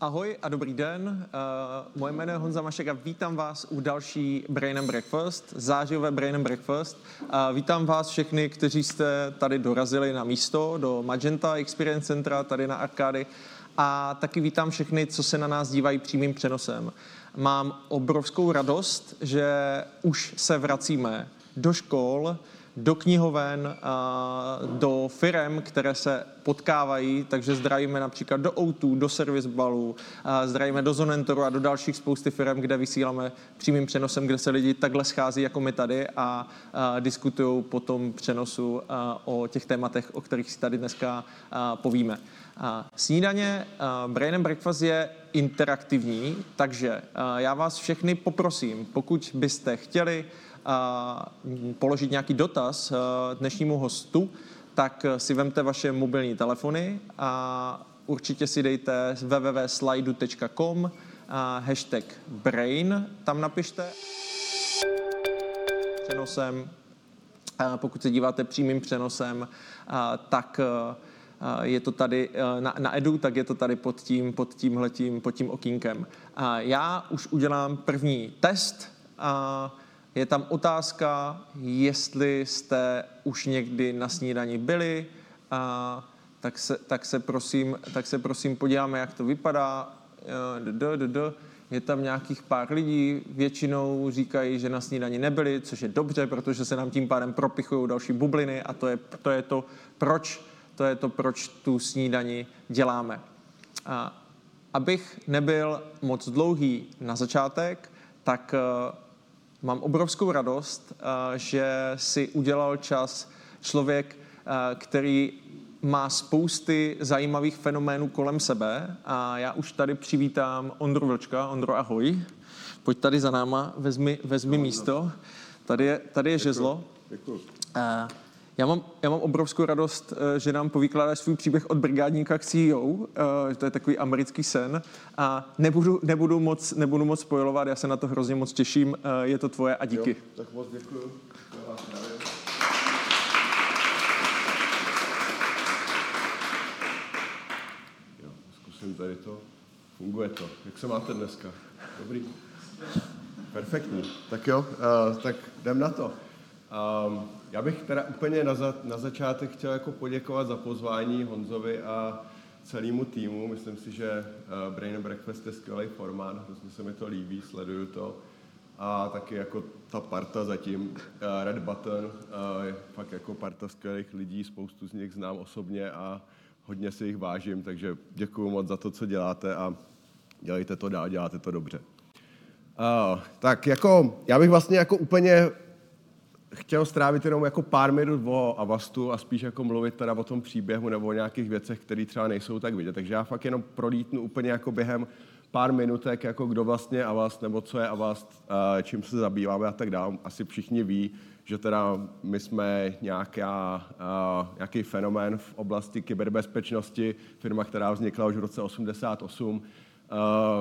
Ahoj a dobrý den. Uh, moje jméno je Honza Mašek a vítám vás u další Brain and Breakfast, záživové Brain and Breakfast. Uh, vítám vás všechny, kteří jste tady dorazili na místo do Magenta Experience Centra, tady na Arkády. A taky vítám všechny, co se na nás dívají přímým přenosem. Mám obrovskou radost, že už se vracíme do škol, do knihoven, do firem, které se potkávají, takže zdravíme například do Outu, do Service zdravíme do Zonentoru a do dalších spousty firm, kde vysíláme přímým přenosem, kde se lidi takhle schází jako my tady a diskutují po tom přenosu o těch tématech, o kterých si tady dneska povíme. Snídaně Brain and Breakfast je interaktivní, takže já vás všechny poprosím, pokud byste chtěli položit nějaký dotaz dnešnímu hostu, tak si vemte vaše mobilní telefony a určitě si dejte www.slidu.com hashtag brain, tam napište přenosem. Pokud se díváte přímým přenosem, tak je to tady na, na Edu, tak je to tady pod tím, pod tímhletím, pod tím okýnkem. Já už udělám první test. Je tam otázka, jestli jste už někdy na snídani byli, a tak, se, tak, se prosím, tak se prosím podíváme, jak to vypadá. Je tam nějakých pár lidí, většinou říkají, že na snídani nebyli, což je dobře, protože se nám tím pádem propichují další bubliny a to je to, je to proč to je to, proč tu snídani děláme. A abych nebyl moc dlouhý na začátek, tak Mám obrovskou radost, eh, že si udělal čas člověk, eh, který má spousty zajímavých fenoménů kolem sebe a já už tady přivítám Ondru Vlčka. Ondro, ahoj. Pojď tady za náma, vezmi, vezmi místo. Tady je, tady je žezlo. Děkuji. Já mám, já mám obrovskou radost, eh, že nám povykládáš svůj příběh od brigádníka k CEO, eh, to je takový americký sen a nebudu, nebudu, moc, nebudu moc spojovat, já se na to hrozně moc těším, eh, je to tvoje a díky. Jo, tak moc děkuju. Jo, zkusím tady to. Funguje to. Jak se máte dneska? Dobrý? Perfektní. Tak jo, uh, tak jdem na to. Um, já bych teda úplně na, za, na začátek chtěl jako poděkovat za pozvání Honzovi a celému týmu. Myslím si, že uh, Brain Breakfast je skvělý formát, hrozně se mi to líbí, sleduju to. A taky jako ta parta zatím, uh, Red Button, uh, je fakt jako parta skvělých lidí, spoustu z nich znám osobně a hodně si jich vážím, takže děkuji moc za to, co děláte a dělejte to dál, děláte to dobře. Uh, tak jako, já bych vlastně jako úplně chtěl strávit jenom jako pár minut o Avastu a spíš jako mluvit teda o tom příběhu nebo o nějakých věcech, které třeba nejsou tak vidět. Takže já fakt jenom prolítnu úplně jako během pár minutek, jako kdo vlastně Avast, nebo co je Avast, čím se zabýváme a tak dále. Asi všichni ví, že teda my jsme nějaká, nějaký fenomén v oblasti kyberbezpečnosti, firma, která vznikla už v roce 88, Uh,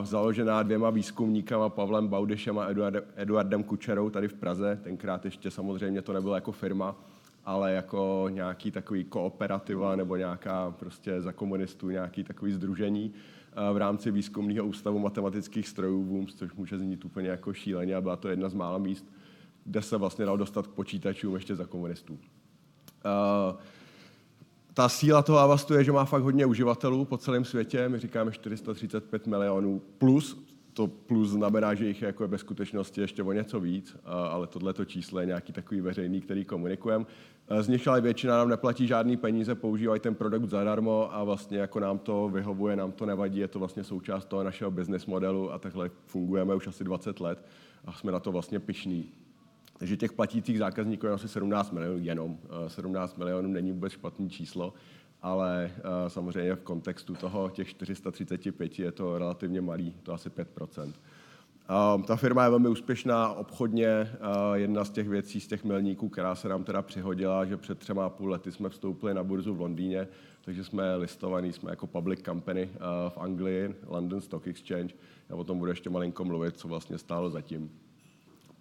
založená dvěma výzkumníkama, Pavlem Baudešem a Eduardem, Kučerou tady v Praze. Tenkrát ještě samozřejmě to nebylo jako firma, ale jako nějaký takový kooperativa nebo nějaká prostě za komunistů nějaký takový združení uh, v rámci výzkumného ústavu matematických strojů VUMS, což může znít úplně jako šíleně a byla to jedna z mála míst, kde se vlastně dal dostat k počítačům ještě za komunistů. Uh, ta síla toho Avastu je, že má fakt hodně uživatelů po celém světě. My říkáme 435 milionů plus. To plus znamená, že jich je jako ve skutečnosti ještě o něco víc, ale tohleto číslo je nějaký takový veřejný, který komunikujeme. Z nich ale většina nám neplatí žádný peníze, používají ten produkt zadarmo a vlastně jako nám to vyhovuje, nám to nevadí, je to vlastně součást toho našeho business modelu a takhle fungujeme už asi 20 let a jsme na to vlastně pišní. Takže těch platících zákazníků je asi 17 milionů jenom. 17 eh, milionů není vůbec špatný číslo, ale eh, samozřejmě v kontextu toho těch 435 je to relativně malý, to asi 5% ta firma je velmi úspěšná obchodně. Eh, jedna z těch věcí, z těch milníků, která se nám teda přihodila, že před třema a půl lety jsme vstoupili na burzu v Londýně, takže jsme listovaní, jsme jako public company v Anglii, London Stock Exchange. Já o tom budu ještě malinko mluvit, co vlastně stálo zatím.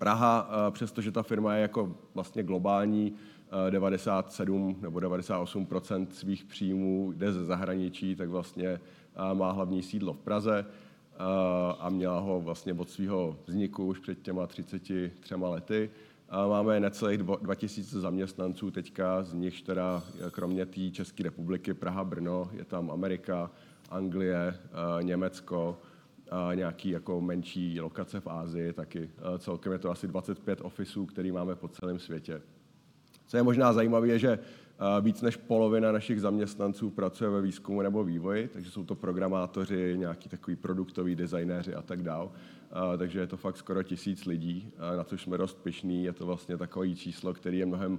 Praha, eh, přestože ta firma je jako vlastně globální, 97 eh, nebo 98 svých příjmů jde ze zahraničí, tak vlastně má hlavní sídlo v Praze a měla ho vlastně od svého vzniku už před těma 33 lety. Máme necelých 2000 zaměstnanců teďka, z nich teda kromě té České republiky, Praha, Brno, je tam Amerika, Anglie, Německo, nějaký jako menší lokace v Ázii taky. Celkem je to asi 25 ofisů, který máme po celém světě. Co je možná zajímavé, je, že víc než polovina našich zaměstnanců pracuje ve výzkumu nebo vývoji, takže jsou to programátoři, nějaký takový produktoví designéři a tak dál. Takže je to fakt skoro tisíc lidí, na což jsme dost pyšní. Je to vlastně takový číslo, který je mnohem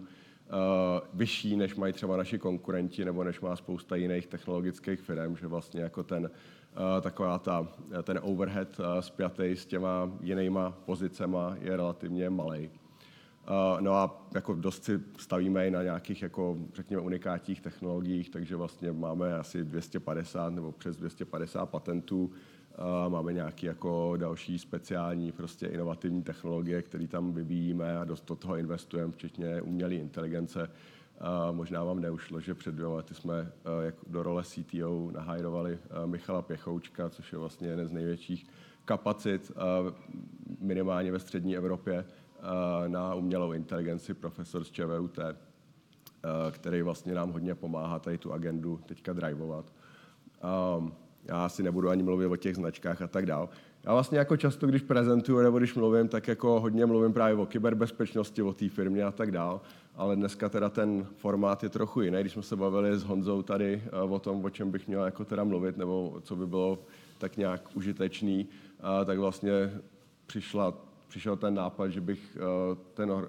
vyšší, než mají třeba naši konkurenti nebo než má spousta jiných technologických firm, že vlastně jako ten, taková ta, ten overhead spjatý s těma jinýma pozicema je relativně malý. No a jako dost si stavíme i na nějakých jako, řekněme, unikátních technologiích, takže vlastně máme asi 250 nebo přes 250 patentů. Máme nějaké jako další speciální, prostě inovativní technologie, které tam vyvíjíme a dost do toho investujeme, včetně umělé inteligence. Možná vám neušlo, že před dvěma lety jsme do role CTO nahajrovali Michala Pěchoučka, což je vlastně jeden z největších kapacit minimálně ve střední Evropě na umělou inteligenci, profesor z ČVUT, který vlastně nám hodně pomáhá tady tu agendu teďka drivovat. Já asi nebudu ani mluvit o těch značkách a tak dál. Já vlastně jako často, když prezentuju nebo když mluvím, tak jako hodně mluvím právě o kyberbezpečnosti, o té firmě a tak dál, ale dneska teda ten formát je trochu jiný. Když jsme se bavili s Honzou tady o tom, o čem bych měl jako teda mluvit, nebo co by bylo tak nějak užitečný, tak vlastně přišla přišel ten nápad, že bych eh, ten,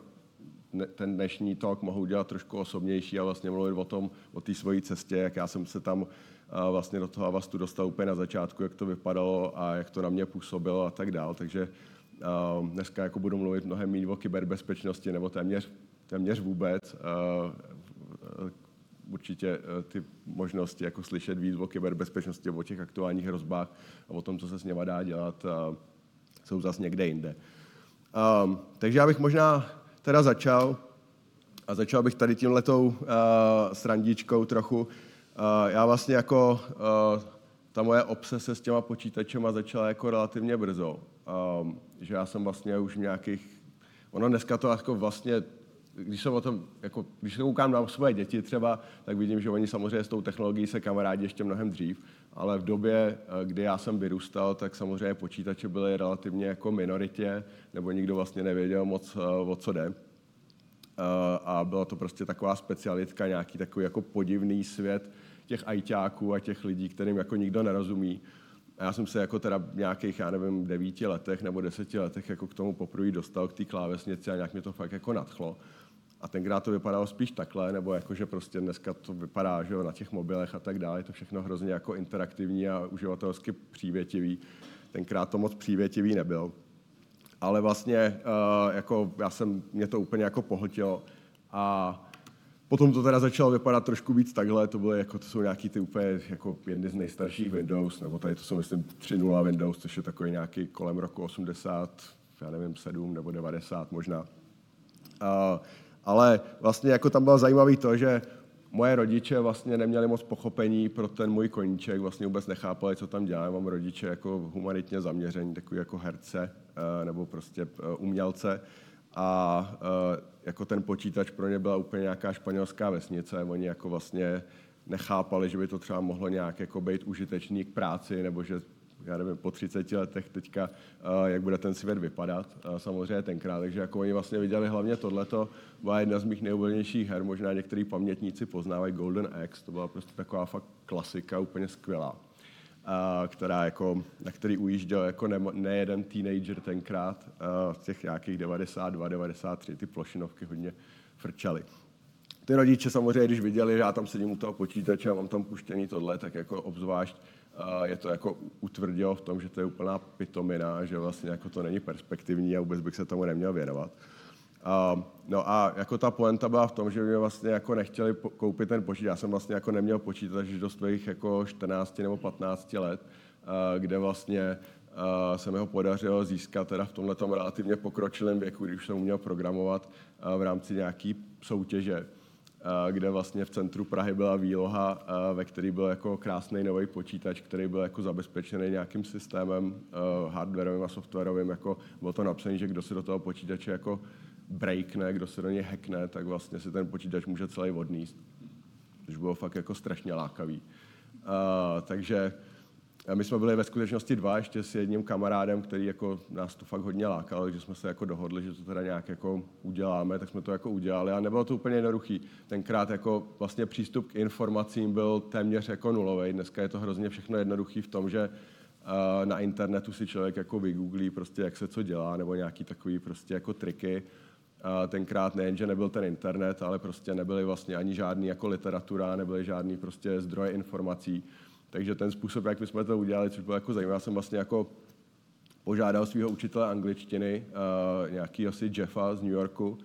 ten dnešní talk mohl udělat trošku osobnější a vlastně mluvit o tom, o té svojí cestě, jak já jsem se tam eh, vlastně do toho Avastu dostal úplně na začátku, jak to vypadalo a jak to na mě působilo a tak dál. Takže eh, dneska jako budu mluvit mnohem méně o kyberbezpečnosti nebo téměř, téměř vůbec. Určitě ty možnosti jako slyšet víc o kyberbezpečnosti, o těch aktuálních hrozbách a o tom, co se s něma dá dělat, jsou zase někde jinde. Um, takže já bych možná teda začal a začal bych tady tímhletou uh, srandičkou trochu. Uh, já vlastně jako uh, ta moje obsese s těma počítačema začala jako relativně brzo. Um, že já jsem vlastně už nějakých, ono dneska to jako vlastně když se o tom, jako, když se koukám na svoje děti třeba, tak vidím, že oni samozřejmě s tou technologií se kamarádi ještě mnohem dřív, ale v době, eh, kdy já jsem vyrůstal, tak samozřejmě počítače byly relativně jako minoritě, nebo nikdo vlastně nevěděl moc, eh, o co jde. Eh, a byla to prostě taková specialitka, nějaký takový jako podivný svět těch ajťáků a těch lidí, kterým jako nikdo nerozumí. A já jsem se jako teda v nějakých, já nevím, devíti letech nebo deseti letech jako k tomu poprvé dostal, k té klávesnici a nějak mě to fakt jako nadchlo. A tenkrát to vypadalo spíš takhle, nebo jako, že prostě dneska to vypadá že jo, na těch mobilech a tak dále, je to všechno hrozně jako interaktivní a uživatelsky přívětivý. Tenkrát to moc přívětivý nebyl. Ale vlastně uh, jako já jsem, mě to úplně jako pohltilo a Potom to teda začalo vypadat trošku víc takhle, to, byly jako, to jsou nějaký ty úplně jako jedny z nejstarších Windows, nebo tady to jsou myslím 3.0 Windows, což je takový nějaký kolem roku 80, já nevím, 7 nebo 90 možná. Uh, ale vlastně jako tam bylo zajímavé to, že moje rodiče vlastně neměli moc pochopení pro ten můj koníček, vlastně vůbec nechápali, co tam dělám. Mám rodiče jako humanitně zaměření, takový jako herce eh, nebo prostě eh, umělce. A eh, jako ten počítač pro ně byla úplně nějaká španělská vesnice. Oni jako vlastně nechápali, že by to třeba mohlo nějak jako být užitečný k práci, nebo že já nevím, po 30 letech teďka, jak bude ten svět vypadat, samozřejmě tenkrát. Takže jako oni vlastně viděli hlavně tohleto, byla jedna z mých nejoblíbenějších her, možná některý pamětníci poznávají Golden Axe, to byla prostě taková fakt klasika, úplně skvělá, která jako, na který ujížděl jako ne, nejeden teenager tenkrát, v těch nějakých 92, 93, ty plošinovky hodně frčaly. Ty rodiče samozřejmě, když viděli, že já tam sedím u toho počítače a mám tam puštěný tohle, tak jako obzvlášť je to jako utvrdilo v tom, že to je úplná pitomina, že vlastně jako to není perspektivní a vůbec bych se tomu neměl věnovat. No a jako ta poenta byla v tom, že mě vlastně jako nechtěli koupit ten počítač. Já jsem vlastně jako neměl počítač do svých jako 14 nebo 15 let, kde vlastně se mi ho podařilo získat teda v tomhle relativně pokročilém věku, když jsem uměl programovat v rámci nějaký soutěže. kde vlastně v centru Prahy byla výloha, ve které byl jako krásný nový počítač, který byl jako zabezpečený nějakým systémem hardwareovým a softwarovým. Jako bylo to napsané, že kdo se do toho počítače jako breakne, kdo se do něj hackne, tak vlastně si ten počítač může celý odníst. Což bylo fakt jako strašně lákavý. Uh, takže my jsme byli ve skutečnosti dva, ještě s jedním kamarádem, který jako nás to fakt hodně lákal, takže jsme se jako dohodli, že to teda nějak jako uděláme, tak jsme to jako udělali a nebylo to úplně jednoduchý. Tenkrát jako vlastně přístup k informacím byl téměř jako nulový. Dneska je to hrozně všechno jednoduchý v tom, že na internetu si člověk jako vygooglí prostě, jak se co dělá, nebo nějaký takový prostě jako triky. Tenkrát nejen, že nebyl ten internet, ale prostě nebyly vlastně ani žádný jako literatura, nebyly žádný prostě zdroje informací. Takže ten způsob, jak my jsme to udělali, což bylo jako zajímavé, já jsem vlastně jako požádal svého učitele angličtiny, uh, nějaký asi Jeffa z New Yorku, uh,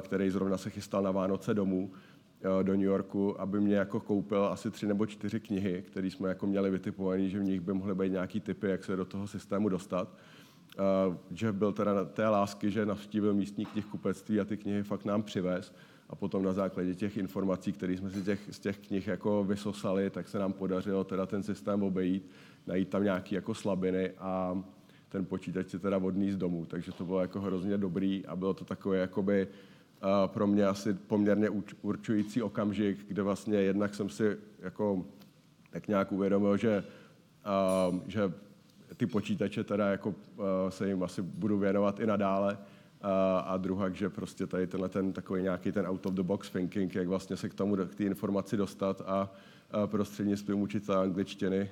který zrovna se chystal na Vánoce domů uh, do New Yorku, aby mě jako koupil asi tři nebo čtyři knihy, které jsme jako měli vytipované, že v nich by mohly být nějaký typy, jak se do toho systému dostat. Jeff byl teda té lásky, že navštívil místní knihkupectví a ty knihy fakt nám přivez. A potom na základě těch informací, které jsme si těch, z těch knih jako vysosali, tak se nám podařilo teda ten systém obejít, najít tam nějaké jako slabiny a ten počítač si teda vodný z domu, takže to bylo jako hrozně dobrý a bylo to takové jakoby uh, pro mě asi poměrně určující okamžik, kde vlastně jednak jsem si jako tak nějak uvědomil, že, uh, že ty počítače teda jako uh, se jim asi budu věnovat i nadále, a druhá, že prostě tady tenhle ten takový nějaký ten out of the box thinking, jak vlastně se k tomu, k té informaci dostat a prostřednictvím učitele angličtiny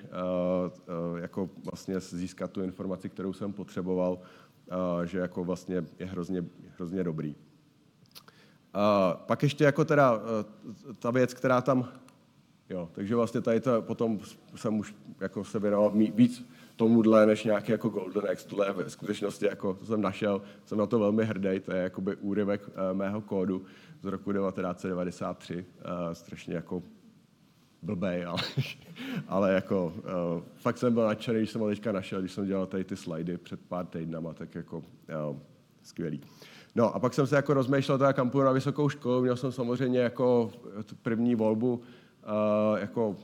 jako vlastně získat tu informaci, kterou jsem potřeboval, že jako vlastně je hrozně, hrozně dobrý. Pak ještě jako teda ta věc, která tam, jo, takže vlastně tady to potom jsem už jako se věnoval víc tomuhle, než nějaký jako Golden X, tohle ve skutečnosti jako to jsem našel, jsem na to velmi hrdý, to je jakoby úryvek uh, mého kódu z roku 1993, uh, eh, strašně jako blbej, ale, ale jako uh, fakt jsem byl nadšený, když jsem ho teďka našel, když jsem dělal tady ty slidy před pár týdnama, tak jako uh, skvělý. No a pak jsem se jako rozmýšlel teda kam na vysokou školu, měl jsem samozřejmě jako první volbu uh, jako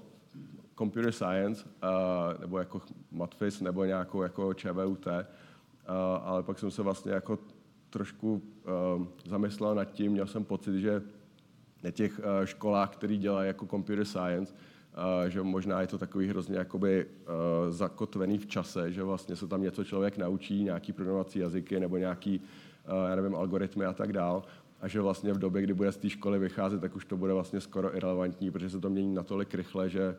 computer science, uh, nebo jako matfis, nebo nějakou jako ČVUT, uh, ale pak jsem se vlastně jako trošku uh, zamyslel nad tím, měl jsem pocit, že na těch uh, školách, které dělají jako computer science, uh, že možná je to takový hrozně jakoby uh, zakotvený v čase, že vlastně se tam něco člověk naučí, nějaký programovací jazyky nebo nějaký, uh, já nevím, algoritmy a tak dál, a že vlastně v době, kdy bude z té školy vycházet, tak už to bude vlastně skoro irrelevantní, protože se to mění natolik rychle, že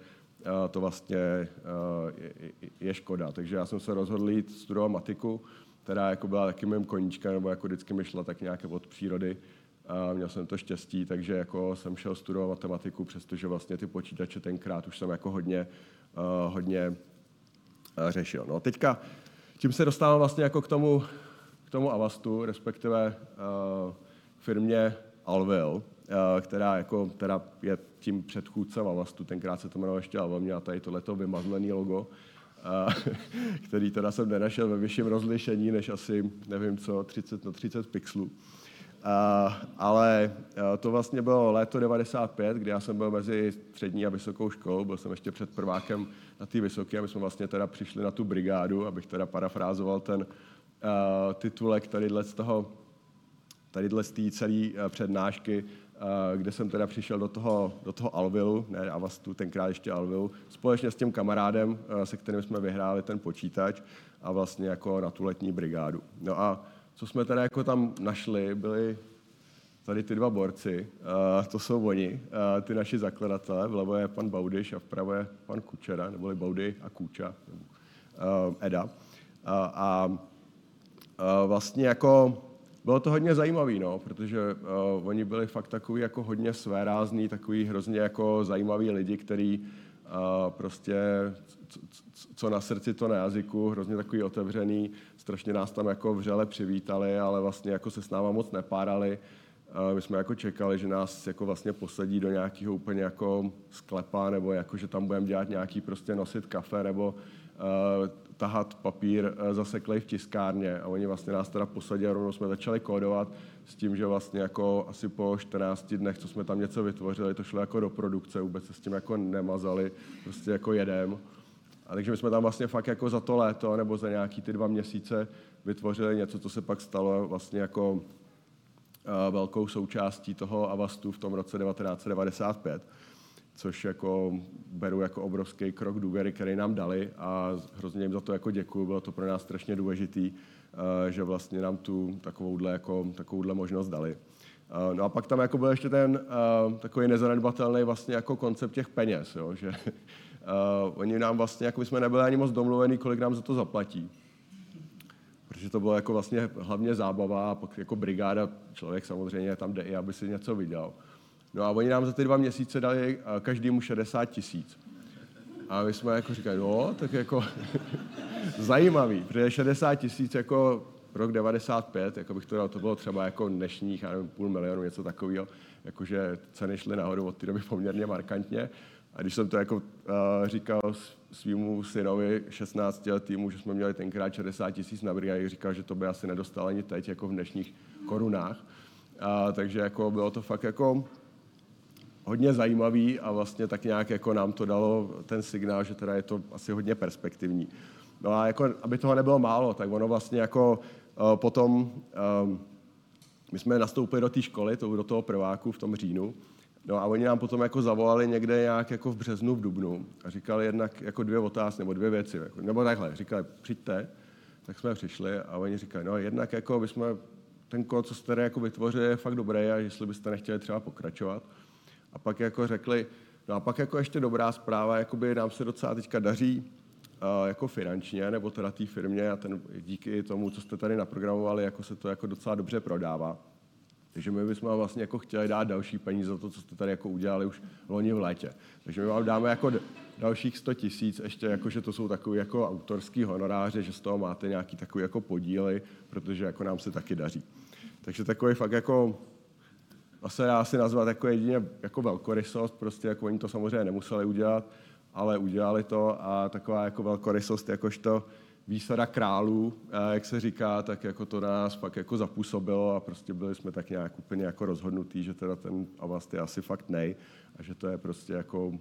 to vlastně je škoda. Takže já jsem se rozhodl jít studovat matiku, která jako byla taky mým koníčkem, nebo jako vždycky mi šla tak nějak od přírody. A měl jsem to štěstí, takže jako jsem šel studovat matematiku, přestože vlastně ty počítače tenkrát už jsem jako hodně, hodně řešil. No teďka, tím se dostávám vlastně jako k tomu, k tomu Avastu, respektive firmě Alvil, Eh, která jako, teda je tím předchůdcem Avastu, tenkrát se to jmenovalo ještě Alva, měla tady tohleto vymazlený logo, eh, který teda jsem nenašel ve vyšším rozlišení, než asi, nevím co, 30 na 30 pixelů. Uh, ale to vlastně bylo léto 95, kdy já jsem byl mezi střední a vysokou školou, byl jsem ještě před prvákem na té vysoké a my jsme vlastně teda přišli na tu brigádu, abych teda parafrázoval ten titulek tadyhle z toho, tadyhle z té celé přednášky, kde jsem teda přišel do toho, do toho Alvilu, ne Avastu, tenkrát ještě Alvilu, společně s tím kamarádem, se kterým jsme vyhráli ten počítač a vlastně jako na tu letní brigádu. No a co jsme teda jako tam našli, byli tady ty dva borci, uh, to jsou oni, ty naši zakladatelé, vlevo je pan Baudyš a vpravo je pan Kučera, neboli Baudy a Kůča, Eda. A vlastně jako bylo to hodně zajímavé, no, protože uh, oni byli fakt takový jako hodně svérázný, takový hrozně jako zajímaví lidi, který uh, prostě co, co na srdci, to na jazyku, hrozně takový otevřený, strašně nás tam jako vřele přivítali, ale vlastně jako se s náma moc nepárali. Uh, my jsme jako čekali, že nás jako vlastně posadí do nějakého úplně jako sklepa, nebo jako, že tam budeme dělat nějaký prostě nosit kafe, nebo tahat papír zaseklej v tiskárně a oni vlastně nás teda posadili a rovnou jsme začali kódovat s tím, že vlastně jako asi po 14 dnech, co jsme tam něco vytvořili, to šlo jako do produkce, vůbec se s tím jako nemazali, prostě jako jedem. A takže my jsme tam vlastně fakt jako za to léto nebo za nějaký ty dva měsíce vytvořili něco, co se pak stalo vlastně jako velkou součástí toho Avastu v tom roce 1995 což jako beru jako obrovský krok důvěry, který nám dali a hrozně jim za to jako děkuju. Bylo to pro nás strašně důležitý, že vlastně nám tu takovouhle, jako, takovouhle možnost dali. No a pak tam jako byl ještě ten takový nezanedbatelný vlastně jako koncept těch peněz, jo, že oni nám vlastně, jako jsme nebyli ani moc domluvení, kolik nám za to zaplatí. Protože to bylo jako vlastně hlavně zábava a pak jako brigáda, člověk samozřejmě tam jde i, aby si něco viděl. No a oni nám za ty dva měsíce dali každému 60 tisíc. A my jsme jako říkali, no, tak jako zajímavý, protože 60 tisíc jako rok 95, jako bych to dal, to bylo třeba jako dnešních, já nevím, půl milionu, něco takového, jakože ceny šly nahoru od té doby poměrně markantně. A když jsem to jako uh, říkal svýmu synovi 16 letýmu, že jsme měli tenkrát 60 tisíc na brigádě, říkal, že to by asi nedostal ani teď, jako v dnešních korunách. Uh, takže jako bylo to fakt jako hodně zajímavý a vlastně tak nějak jako nám to dalo ten signál, že teda je to asi hodně perspektivní. No a jako, aby toho nebylo málo, tak ono vlastně jako uh, potom, um, my jsme nastoupili do té školy, to, do toho prváku v tom říjnu, no a oni nám potom jako zavolali někde nějak jako v březnu, v dubnu a říkali jednak jako dvě otázky nebo dvě věci, jako, nebo takhle, říkali, přijďte, tak jsme přišli a oni říkali, no jednak jako bychom ten kód, co jste jako vytvořili, je fakt dobrý a jestli byste nechtěli třeba pokračovat. A pak jako řekli, no a pak jako ještě dobrá zpráva, jakoby nám se docela teďka daří uh, jako finančně, nebo teda té firmě a ten, díky tomu, co jste tady naprogramovali, jako se to jako docela dobře prodává. Takže my bychom vám vlastně jako chtěli dát další peníze za to, co jste tady jako udělali už loni v létě. Takže my vám dáme jako dalších 100 tisíc, ještě jako, že to jsou takové jako autorský honoráře, že z toho máte nějaký takový jako podíly, protože jako nám se taky daří. Takže takový fakt jako se dá si nazvat jako jedině jako velkorysost, prostě jako oni to samozřejmě nemuseli udělat, ale udělali to a taková jako velkorysost jakožto výsada králů, jak se říká, tak jako to nás pak jako zapůsobilo a prostě byli jsme tak nějak úplně jako rozhodnutí, že teda ten Avast je asi fakt nej a že to je prostě jako,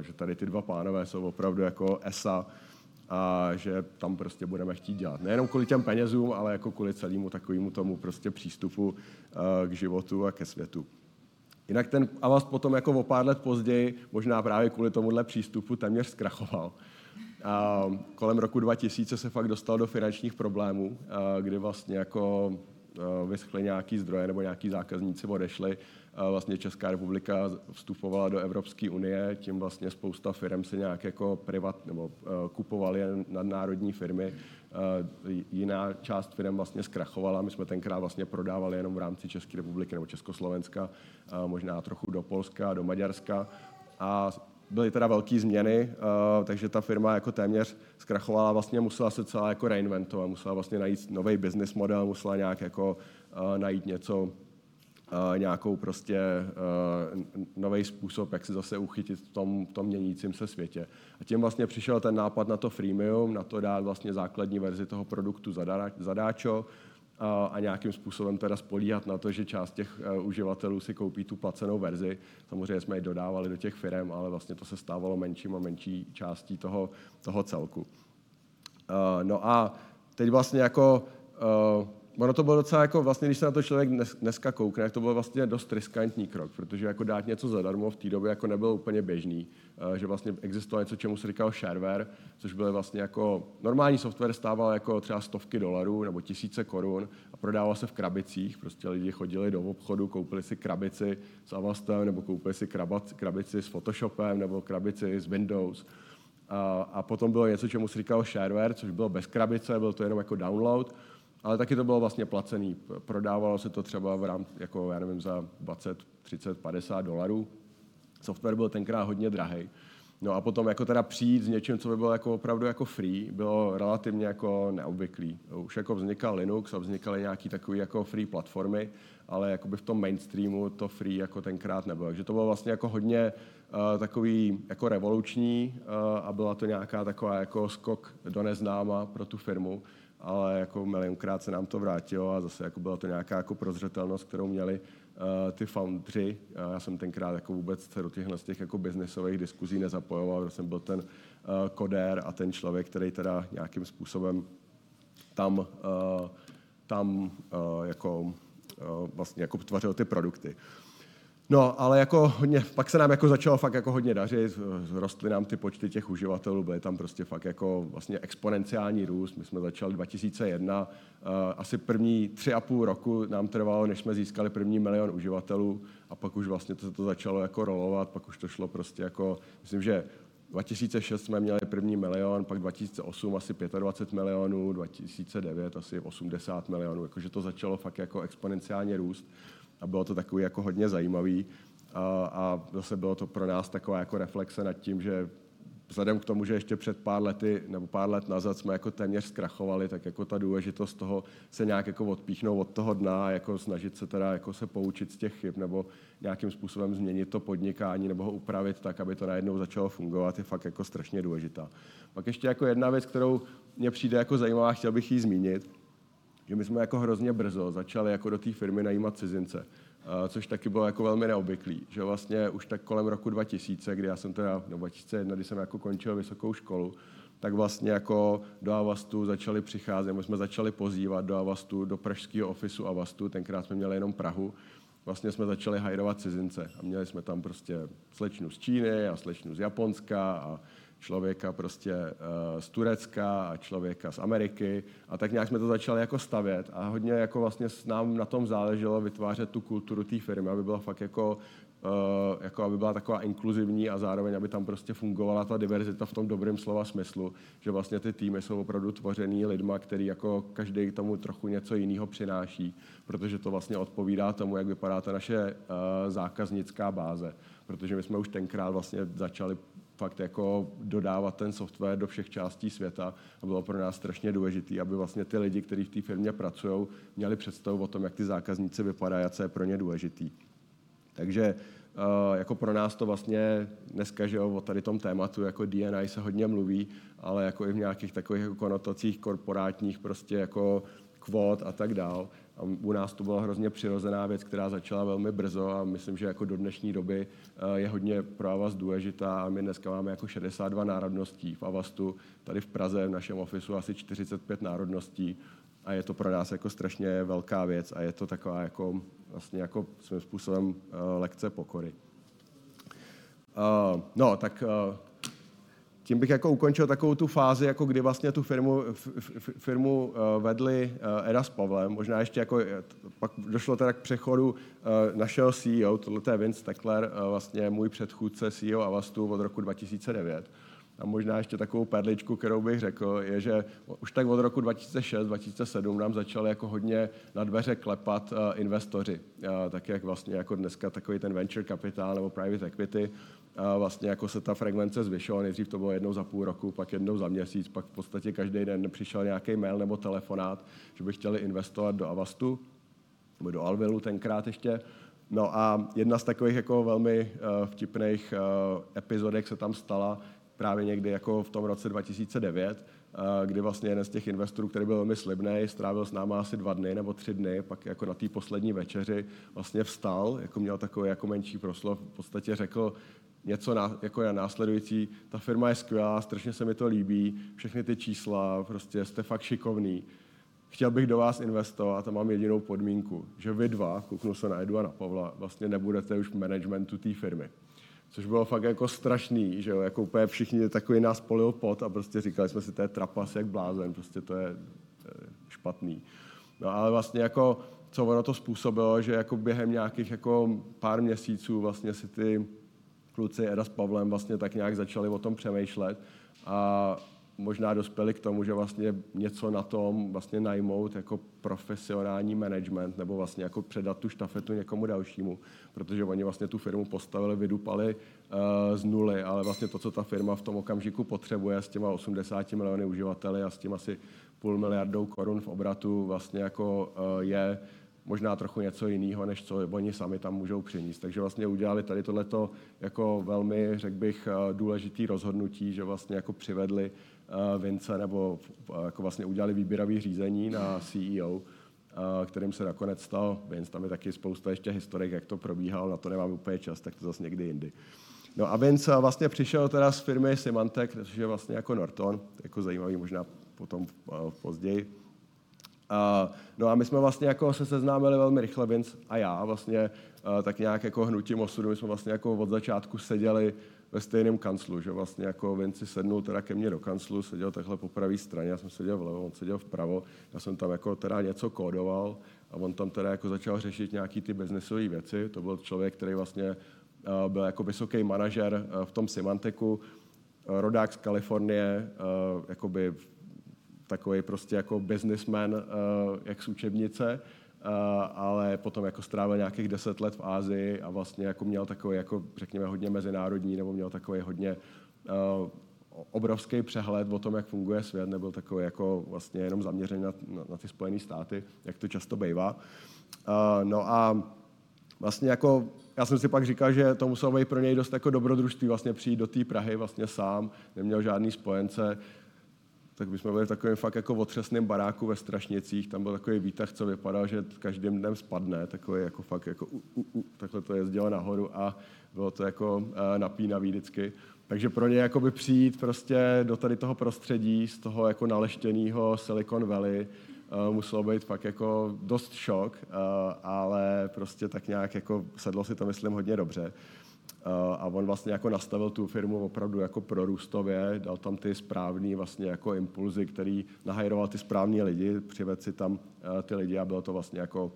e, že tady ty dva pánové jsou opravdu jako ESA a že tam prostě budeme chtít dělat. Nejenom kvůli těm penězům, ale jako kvůli celému takovému tomu prostě přístupu eh, k životu a ke světu. Jinak ten Avast potom jako o pár let později, možná právě kvůli tomuhle přístupu, téměř zkrachoval. A kolem roku 2000 se fakt dostal do finančních problémů, eh, kdy vlastně jako eh, vyschly nějaký zdroje nebo nějaký zákazníci odešli vlastně Česká republika vstupovala do Evropské unie, tím vlastně spousta firm se nějak jako privat nebo eh, kupovaly nadnárodní firmy. Eh, jiná část firm vlastně zkrachovala. My jsme tenkrát vlastně prodávali jenom v rámci České republiky nebo Československa, možná trochu do Polska, do Maďarska. A byly teda velké změny, uh, takže ta firma jako téměř zkrachovala, vlastně musela se celá jako reinventovat, musela vlastně najít nový business model, musela nějak jako uh, najít něco, nějakou prostě uh, nový způsob, jak se zase uchytit v tom, tom měnícím se světě. A tím vlastně přišel ten nápad na to freemium, na to dát vlastně základní verzi toho produktu zadáčo a, nějakým způsobem teda spolíhat na to, že část těch uh, uživatelů si koupí tu placenou verzi. Samozřejmě jsme ji dodávali do těch firm, ale vlastně to se stávalo menším a menší částí toho, toho celku. Uh, no a teď vlastně jako uh, ono to bylo docela jako vlastně, když se na to člověk dnes, dneska koukne, tak to byl vlastně dost riskantní krok, protože jako dát něco zadarmo v té době jako nebylo úplně běžný, uh, že vlastně existovalo něco, čemu se říkal shareware, což byl vlastně jako normální software stával jako třeba stovky dolarů nebo tisíce korun a prodával se v krabicích, prostě lidi chodili do obchodu, koupili si krabici s Avastem nebo koupili si krabac, krabici s Photoshopem nebo krabici s Windows. A, a potom bylo něco, čemu se říkal shareware, což bylo bez krabice, byl to jenom jako download ale taky to bylo vlastně placený. Prodávalo se to třeba v rám, jako, já nevím, za 20, 30, 50 dolarů. Software byl tenkrát hodně drahý. No a potom jako teda přijít s něčím, co by bylo jako opravdu jako free, bylo relativně jako neobvyklý. Už jako vznikal Linux a vznikaly nějaký takový jako free platformy, ale jako by v tom mainstreamu to free jako tenkrát nebylo. Takže to bylo vlastně jako hodně uh, takový jako revoluční uh, a byla to nějaká taková jako skok do neznáma pro tu firmu, ale jako milionkrát se nám to vrátilo a zase jako byla to nějaká jako prozřetelnost, kterou měli uh, ty foundři. Uh, já jsem tenkrát jako vůbec se do těchhle z těch jako biznesových diskuzí nezapojoval, protože jsem byl ten uh, kodér a ten člověk, který teda nějakým způsobem tam, uh, tam uh, jako uh, vlastně jako tvořil ty produkty. No, ale jako hodně, pak se nám jako začalo fakt jako hodně dařit, rostly nám ty počty těch uživatelů, byly tam prostě fakt jako vlastně exponenciální růst. My jsme začali 2001, uh, asi první tři a půl roku nám trvalo, než jsme získali první milion uživatelů a pak už vlastně to, to začalo jako rolovat, pak už to šlo prostě jako, myslím, že 2006 jsme měli první milion, pak 2008 asi 25 milionů, 2009 asi 80 milionů, jakože to začalo fakt jako exponenciálně růst a bylo to takový jako hodně zajímavý. A, a zase bylo to pro nás taková jako reflexe nad tím, že vzhledem k tomu, že ještě před pár lety nebo pár let nazad jsme jako téměř zkrachovali, tak jako ta důležitost toho se nějak jako odpíchnout od toho dna a jako snažit se teda jako se poučit z těch chyb nebo nějakým způsobem změnit to podnikání nebo ho upravit tak, aby to najednou začalo fungovat, je fakt jako strašně důležitá. Pak ještě jako jedna věc, kterou mně přijde jako zajímavá, chtěl bych ji zmínit, že my jsme jako hrozně brzo začali jako do té firmy najímat cizince, což taky bylo jako velmi neobvyklý, že vlastně už tak kolem roku 2000, kdy já jsem teda, no 2001, kdy jsem jako končil vysokou školu, tak vlastně jako do Avastu začali přicházet, my jsme začali pozývat do Avastu, do pražského ofisu Avastu, tenkrát jsme měli jenom Prahu, vlastně jsme začali hajrovat cizince a měli jsme tam prostě slečnu z Číny a slečnu z Japonska a člověka prostě uh, z Turecka a člověka z Ameriky. A tak nějak jsme to začali jako stavět. A hodně jako vlastně nám na tom záleželo vytvářet tu kulturu té firmy, aby byla fakt jako Uh, jako aby byla taková inkluzivní a zároveň, aby tam prostě fungovala ta diverzita v tom dobrém slova smyslu, že vlastně ty týmy jsou opravdu tvořený lidma, který jako každý tomu trochu něco jiného přináší, protože to vlastně odpovídá tomu, jak vypadá ta naše uh, zákaznická báze, protože my jsme už tenkrát vlastně začali fakt jako dodávat ten software do všech částí světa a bylo pro nás strašně důležité, aby vlastně ty lidi, kteří v té firmě pracují, měli představu o tom, jak ty zákazníci vypadají a co je pro ně důležitý. Takže Uh, jako pro nás to vlastně dneska, že o tady tom tématu, jako DNI se hodně mluví, ale jako i v nějakých takových jako konotacích korporátních, prostě jako kvót a tak dál. U nás to byla hrozně přirozená věc, která začala velmi brzo a myslím, že jako do dnešní doby eh, je hodně pro Avast důležitá my dneska máme jako 62 národností v Avastu. Tady v Praze v našem ofisu asi 45 národností a je to pro nás jako strašně velká věc a je to taková jako vlastně jako svým způsobem eh, lekce pokory. Uh, no, tak tím bych jako ukončil takovou tu fázi, jako kdy vlastně tu firmu, firmu uh, vedli Eda s Pavlem. Možná ještě jako, pak došlo teda k přechodu našeho CEO, tohle je Vince Steckler, uh, vlastně můj předchůdce CEO Avastu od roku 2009. A možná ještě takovou perličku, kterou bych řekl, je, že už tak od roku 2006-2007 nám začali jako hodně na dveře klepat uh, investoři. Uh, tak jak vlastně jako dneska takový ten venture capital nebo private equity, vlastně jako se ta frekvence zvyšovala. Nejdřív to bylo jednou za půl roku, pak jednou za měsíc, pak v podstatě každý den přišel nějaký mail nebo telefonát, že by chtěli investovat do Avastu, nebo do Alvilu tenkrát ještě. No a jedna z takových jako velmi uh, vtipných uh, epizodek se tam stala právě někdy jako v tom roce 2009, uh, kdy vlastně jeden z těch investorů, který byl velmi slibný, strávil s náma asi dva dny nebo tři dny, pak jako na té poslední večeři vlastně vstal, jako měl takový jako menší proslov, v podstatě řekl, něco na, jako je následující. Ta firma je skvělá, strašně se mi to líbí, všechny ty čísla, prostě jste fakt šikovný. Chtěl bych do vás investovat a mám jedinou podmínku, že vy dva, kouknu se na Edu a na Pavla, vlastně nebudete už v managementu té firmy. Což bylo fakt jako strašný, že jo, jako úplně všichni takový nás polil pot a prostě říkali jsme si, to je trapas jak blázen, prostě to je, špatný. No ale vlastně jako, co ono to způsobilo, že jako během nějakých jako pár měsíců vlastně si ty kluci Eda s Pavlem vlastně tak nějak začali o tom přemýšlet a možná dospěli k tomu, že vlastně něco na tom vlastně najmout jako profesionální management nebo vlastně jako předat tu štafetu někomu dalšímu, protože oni vlastně tu firmu postavili, vydupali uh, z nuly, ale vlastně to, co ta firma v tom okamžiku potřebuje s těma 80 miliony uživateli a s tím asi půl miliardou korun v obratu vlastně jako uh, je možná trochu něco jiného, než co oni sami tam můžou přinést. Takže vlastně udělali tady tohleto jako velmi, řekl bych, eh, důležitý rozhodnutí, že vlastně jako přivedli eh, Vince nebo eh, jako vlastně udělali výběrový řízení na CEO, kterým se nakonec stal Vince. Tam je taky spousta ještě historik, jak to probíhalo, na to nemám úplně čas, tak to zase někdy jindy. No a Vince vlastně přišel teda z firmy Symantec, což je vlastně jako Norton, jako zajímavý možná potom později. Uh, no a my jsme vlastně jako se seznámili velmi rychle, Vince a já vlastně uh, tak nějak jako hnutím osudu, my jsme vlastně jako od začátku seděli ve stejném kanclu, že vlastně jako Vinci sednul teda ke mně do kanclu, seděl takhle po pravé straně, já jsem seděl vlevo, on seděl vpravo, já jsem tam jako teda něco kódoval a on tam teda jako začal řešit nějaký ty biznesové věci, to byl člověk, který vlastně uh, byl jako vysoký manažer v tom Symanteku, rodák z Kalifornie, jakoby takový prostě jako businessman, uh, jak z učebnice, uh, ale potom jako strávil nějakých deset let v Ázii a vlastně jako měl takový, jako řekněme, hodně mezinárodní, nebo měl takový hodně uh, obrovský přehled o tom, jak funguje svět, nebyl takový jako vlastně jenom zaměřený na, na, na ty Spojené státy, jak to často bývá. Uh, no a vlastně jako, já jsem si pak říkal, že to muselo být pro něj dost jako dobrodružství vlastně přijít do té Prahy vlastně sám, neměl žádný spojence, tak bychom byli v takovém fakt jako otřesném baráku ve Strašnicích. Tam byl takový výtah, co vypadal, že každým dnem spadne, takový jako fakt jako u, u, u, takhle to jezdilo nahoru a bylo to jako uh, napínavý vždycky. Takže pro ně jakoby přijít prostě do tady toho prostředí, z toho jako naleštěného Silicon Valley, uh, muselo být fakt jako dost šok, uh, ale prostě tak nějak jako sedlo si to, myslím, hodně dobře. Eh, a on vlastně jako nastavil tu firmu opravdu jako prorůstově, dal tam ty správné vlastně jako impulzy, který nahajroval ty správní lidi, přivedl si tam eh, ty lidi a bylo to vlastně jako,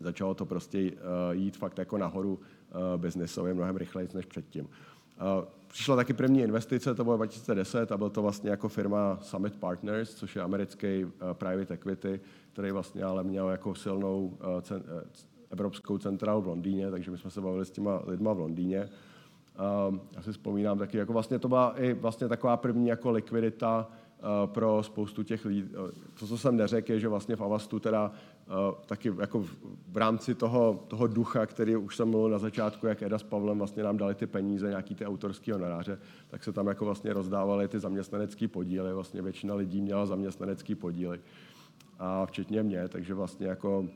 začalo to prostě eh, jít fakt jako nahoru biznisově mnohem rychleji než předtím. Přišla taky první investice, to bylo 2010 a byl to vlastně jako firma Summit Partners, což je americký private equity, který vlastně ale měl jako silnou Evropskou centrálu v Londýně, takže my jsme se bavili s těma lidma v Londýně. Uh, já si vzpomínám taky, jako vlastně to byla i vlastně taková první jako likvidita uh, pro spoustu těch lidí. To, co jsem neřekl, je, že vlastně v Avastu teda uh, taky jako v, v rámci toho, toho ducha, který už jsem mluvil na začátku, jak Eda s Pavlem vlastně nám dali ty peníze, nějaký ty autorský honoráře, tak se tam jako vlastně rozdávaly ty zaměstnanecký podíly. Vlastně většina lidí měla zaměstnanecký podíly, a včetně mě, takže vlastně jako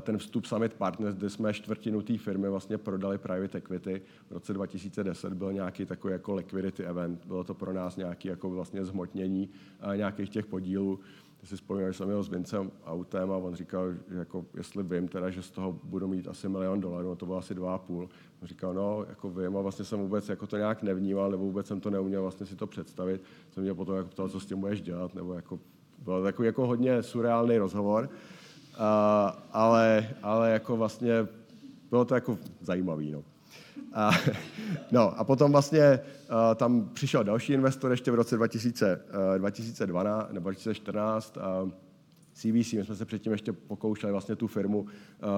ten vstup Summit Partners, kde jsme čtvrtinu té firmy vlastně prodali private equity. V roce 2010 byl nějaký takový jako liquidity event. Bylo to pro nás nějaký jako vlastně zhmotnění nějakých těch podílů. Si vzpomínám, že jsem jel s Vincem autem a on říkal, že jako, jestli vím teda, že z toho budu mít asi milion dolarů, to bylo asi dva a půl. On říkal, no, jako vím a vlastně jsem vůbec jako to nějak nevnímal, nebo vůbec jsem to neuměl vlastně si to představit. Jsem mě potom jako ptal, co s tím budeš dělat, nebo jako, byl takový jako hodně surreálný rozhovor ale, ale jako vlastně bylo to jako zajímavý. No. A, no a potom vlastně uh, tam přišel další investor ještě v roce 2000, uh, 2012 nebo 2014. Uh, CVC, my jsme se předtím ještě pokoušeli vlastně tu firmu uh,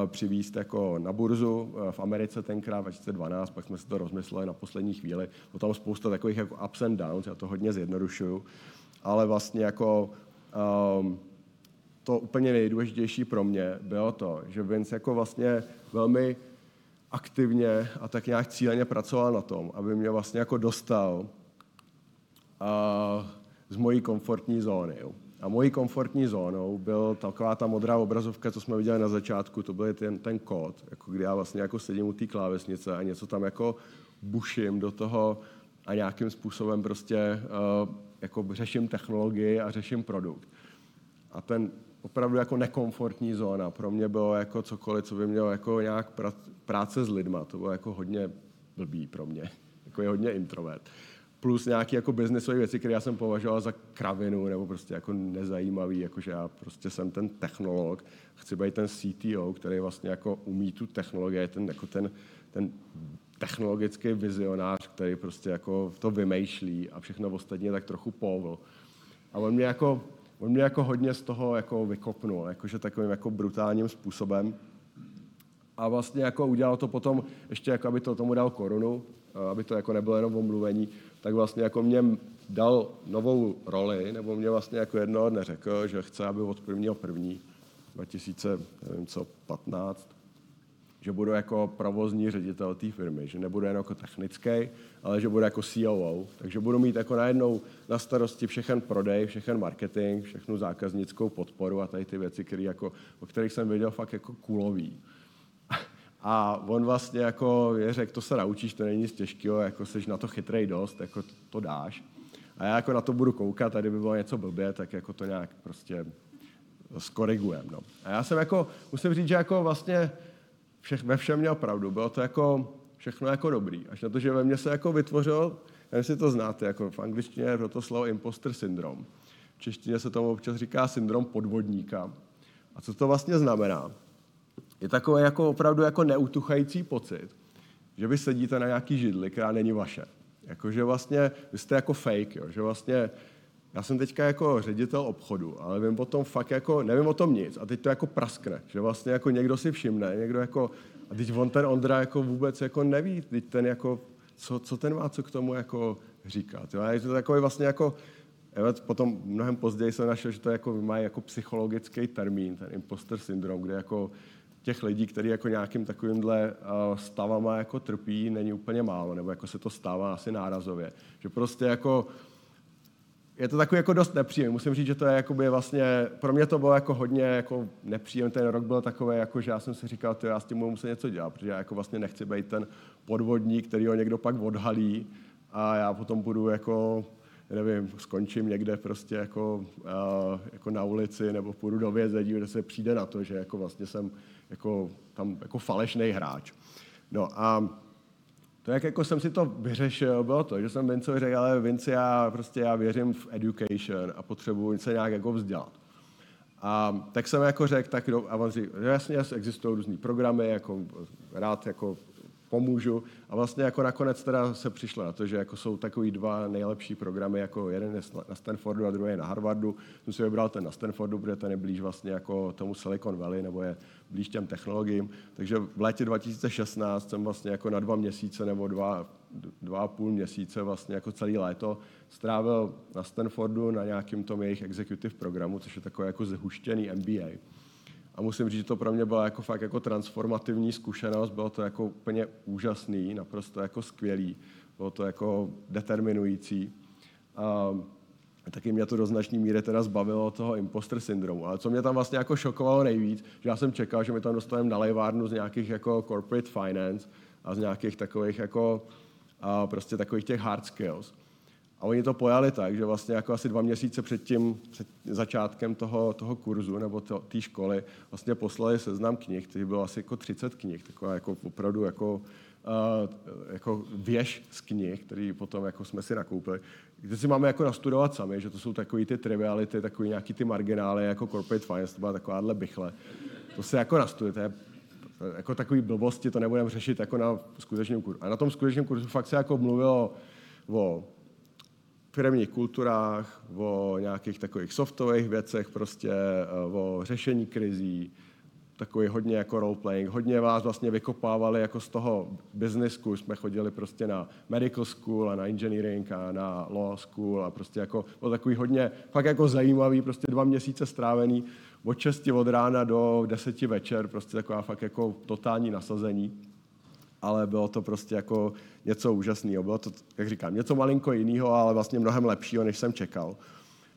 přivíst jako na burzu uh, v Americe tenkrát 2012, pak jsme si to rozmysleli na poslední chvíli. Bylo tam spousta takových jako ups and downs, já to hodně zjednodušuju, ale vlastně jako um, to úplně nejdůležitější pro mě bylo to, že Vince jako vlastně velmi aktivně a tak nějak cíleně pracoval na tom, aby mě vlastně jako dostal a, z mojí komfortní zóny. A mojí komfortní zónou byl taková ta modrá obrazovka, co jsme viděli na začátku, to byl ten, ten kód, jako kdy já vlastně jako sedím u té klávesnice a něco tam jako buším do toho a nějakým způsobem prostě uh, jako řeším technologii a řeším produkt. A ten opravdu jako nekomfortní zóna. Pro mě bylo jako cokoliv, co by mělo jako nějak práce s lidma. To bylo jako hodně blbý pro mě. Jako je hodně introvert. Plus nějaké jako biznesové věci, které já jsem považoval za kravinu nebo prostě jako nezajímavý, jakože já prostě jsem ten technolog, chci být ten CTO, který vlastně jako umí tu technologii, ten, jako ten, ten technologický vizionář, který prostě jako to vymýšlí a všechno ostatně tak trochu povl. A on mě jako, on mě jako hodně z toho jako vykopnul, jakože takovým jako brutálním způsobem. A vlastně jako udělal to potom, ještě jako aby to tomu dal korunu, aby to jako nebylo jenom omluvení, tak vlastně jako mě dal novou roli, nebo mě vlastně jako jednoho dne řekl, že chce, aby od prvního první 2015 že budu jako provozní ředitel té firmy, že nebudu jen jako technický, ale že budu jako COO. Takže budu mít jako najednou na starosti všechen prodej, všechen marketing, všechnu zákaznickou podporu a tady ty věci, které jako, o kterých jsem věděl fakt jako kulový. A on vlastně jako je řekl, to se naučíš, to není nic těžkého, jako jsi na to chytrej dost, jako to, to dáš. A já jako na to budu koukat, tady by bylo něco blbě, tak jako to nějak prostě skorigujem. No. A já jsem jako, musím říct, že jako vlastně všech, ve všem měl pravdu. Bylo to jako všechno jako dobrý. Až na to, že ve mně se jako vytvořil, nevím, jestli to znáte, jako v angličtině je to slovo imposter syndrom. V češtině se tomu občas říká syndrom podvodníka. A co to vlastně znamená? Je takový jako opravdu jako neutuchající pocit, že vy sedíte na nějaký židli, která není vaše. Jako, že vlastně vy jste jako fake, jo? že vlastně já jsem teďka jako ředitel obchodu, ale vím o tom fakt jako, nevím o tom nic a teď to jako praskne, že vlastně jako někdo si všimne, někdo jako, a teď on ten Ondra jako vůbec jako neví, teď ten jako, co, co ten má co k tomu jako říkat. Jo? A je to takový vlastně jako, potom mnohem později jsem našel, že to jako má jako psychologický termín, ten imposter syndrom, kde jako těch lidí, kteří jako nějakým takovýmhle stavama jako trpí, není úplně málo, nebo jako se to stává asi nárazově. Že prostě jako je to takový jako dost nepříjemný. Musím říct, že to je jakoby vlastně, pro mě to bylo jako hodně jako nepříjemný. Ten rok byl takový, jako, že já jsem si říkal, že já s tím budu muset něco dělat, protože já jako vlastně nechci být ten podvodník, který ho někdo pak odhalí a já potom budu jako nevím, skončím někde prostě jako, uh, jako na ulici nebo půjdu do vězení, kde se přijde na to, že jako vlastně jsem jako, tam jako falešný hráč. No a to, jak jako jsem si to vyřešil, bylo to, že jsem Vincovi řekl, ale Vinci, já prostě já věřím v education a potřebuji se nějak jako vzdělat. A tak jsem jako řekl, tak a on říkal, že jasně existují různý programy, jako rád jako pomůžu. A vlastně jako nakonec teda se přišlo na to, že jako jsou takový dva nejlepší programy, jako jeden je na Stanfordu a druhý je na Harvardu. Jsem si vybral ten na Stanfordu, protože ten je blíž vlastně jako tomu Silicon Valley, nebo je blíž těm technologiím. Takže v létě 2016 jsem vlastně jako na dva měsíce nebo dva, dva a půl měsíce vlastně jako celý léto strávil na Stanfordu na nějakým tom jejich executive programu, což je takové jako zhuštěný MBA. A musím říct, že to pro mě byla jako fakt jako transformativní zkušenost, bylo to jako úplně úžasný, naprosto jako skvělý, bylo to jako determinující. A taky mě to do značné míry teda zbavilo toho imposter syndromu. Ale co mě tam vlastně jako šokovalo nejvíc, že já jsem čekal, že mi tam dostaneme na lejvárnu z nějakých jako corporate finance a z nějakých takových jako a prostě takových těch hard skills. A oni to pojali tak, že vlastně jako asi dva měsíce před tím, před začátkem toho, toho kurzu nebo té školy vlastně poslali seznam knih, který bylo asi jako 30 knih, taková jako opravdu jako, uh, jako věž z knih, který potom jako jsme si nakoupili. Kde si máme jako nastudovat sami, že to jsou takový ty triviality, takový nějaký ty marginály, jako corporate finance, to byla takováhle bychle. To se jako nastudujete, jako takový blbosti, to nebudeme řešit jako na skutečném kurzu. A na tom skutečném kurzu fakt se jako mluvilo o firmních kulturách, o nějakých takových softových věcech, prostě eh, o řešení krizí, takový hodně jako role-playing. Hodně vás vlastně vykopávali jako z toho business Jsme chodili prostě na medical school a na engineering a na law school a prostě jako bylo takový hodně, fakt jako zajímavý, prostě dva měsíce strávený od 6 od rána do 10 večer, prostě taková fakt jako totální nasazení ale bylo to prostě jako něco úžasného. Bylo to, jak říkám, něco malinko jiného, ale vlastně mnohem lepšího, než jsem čekal.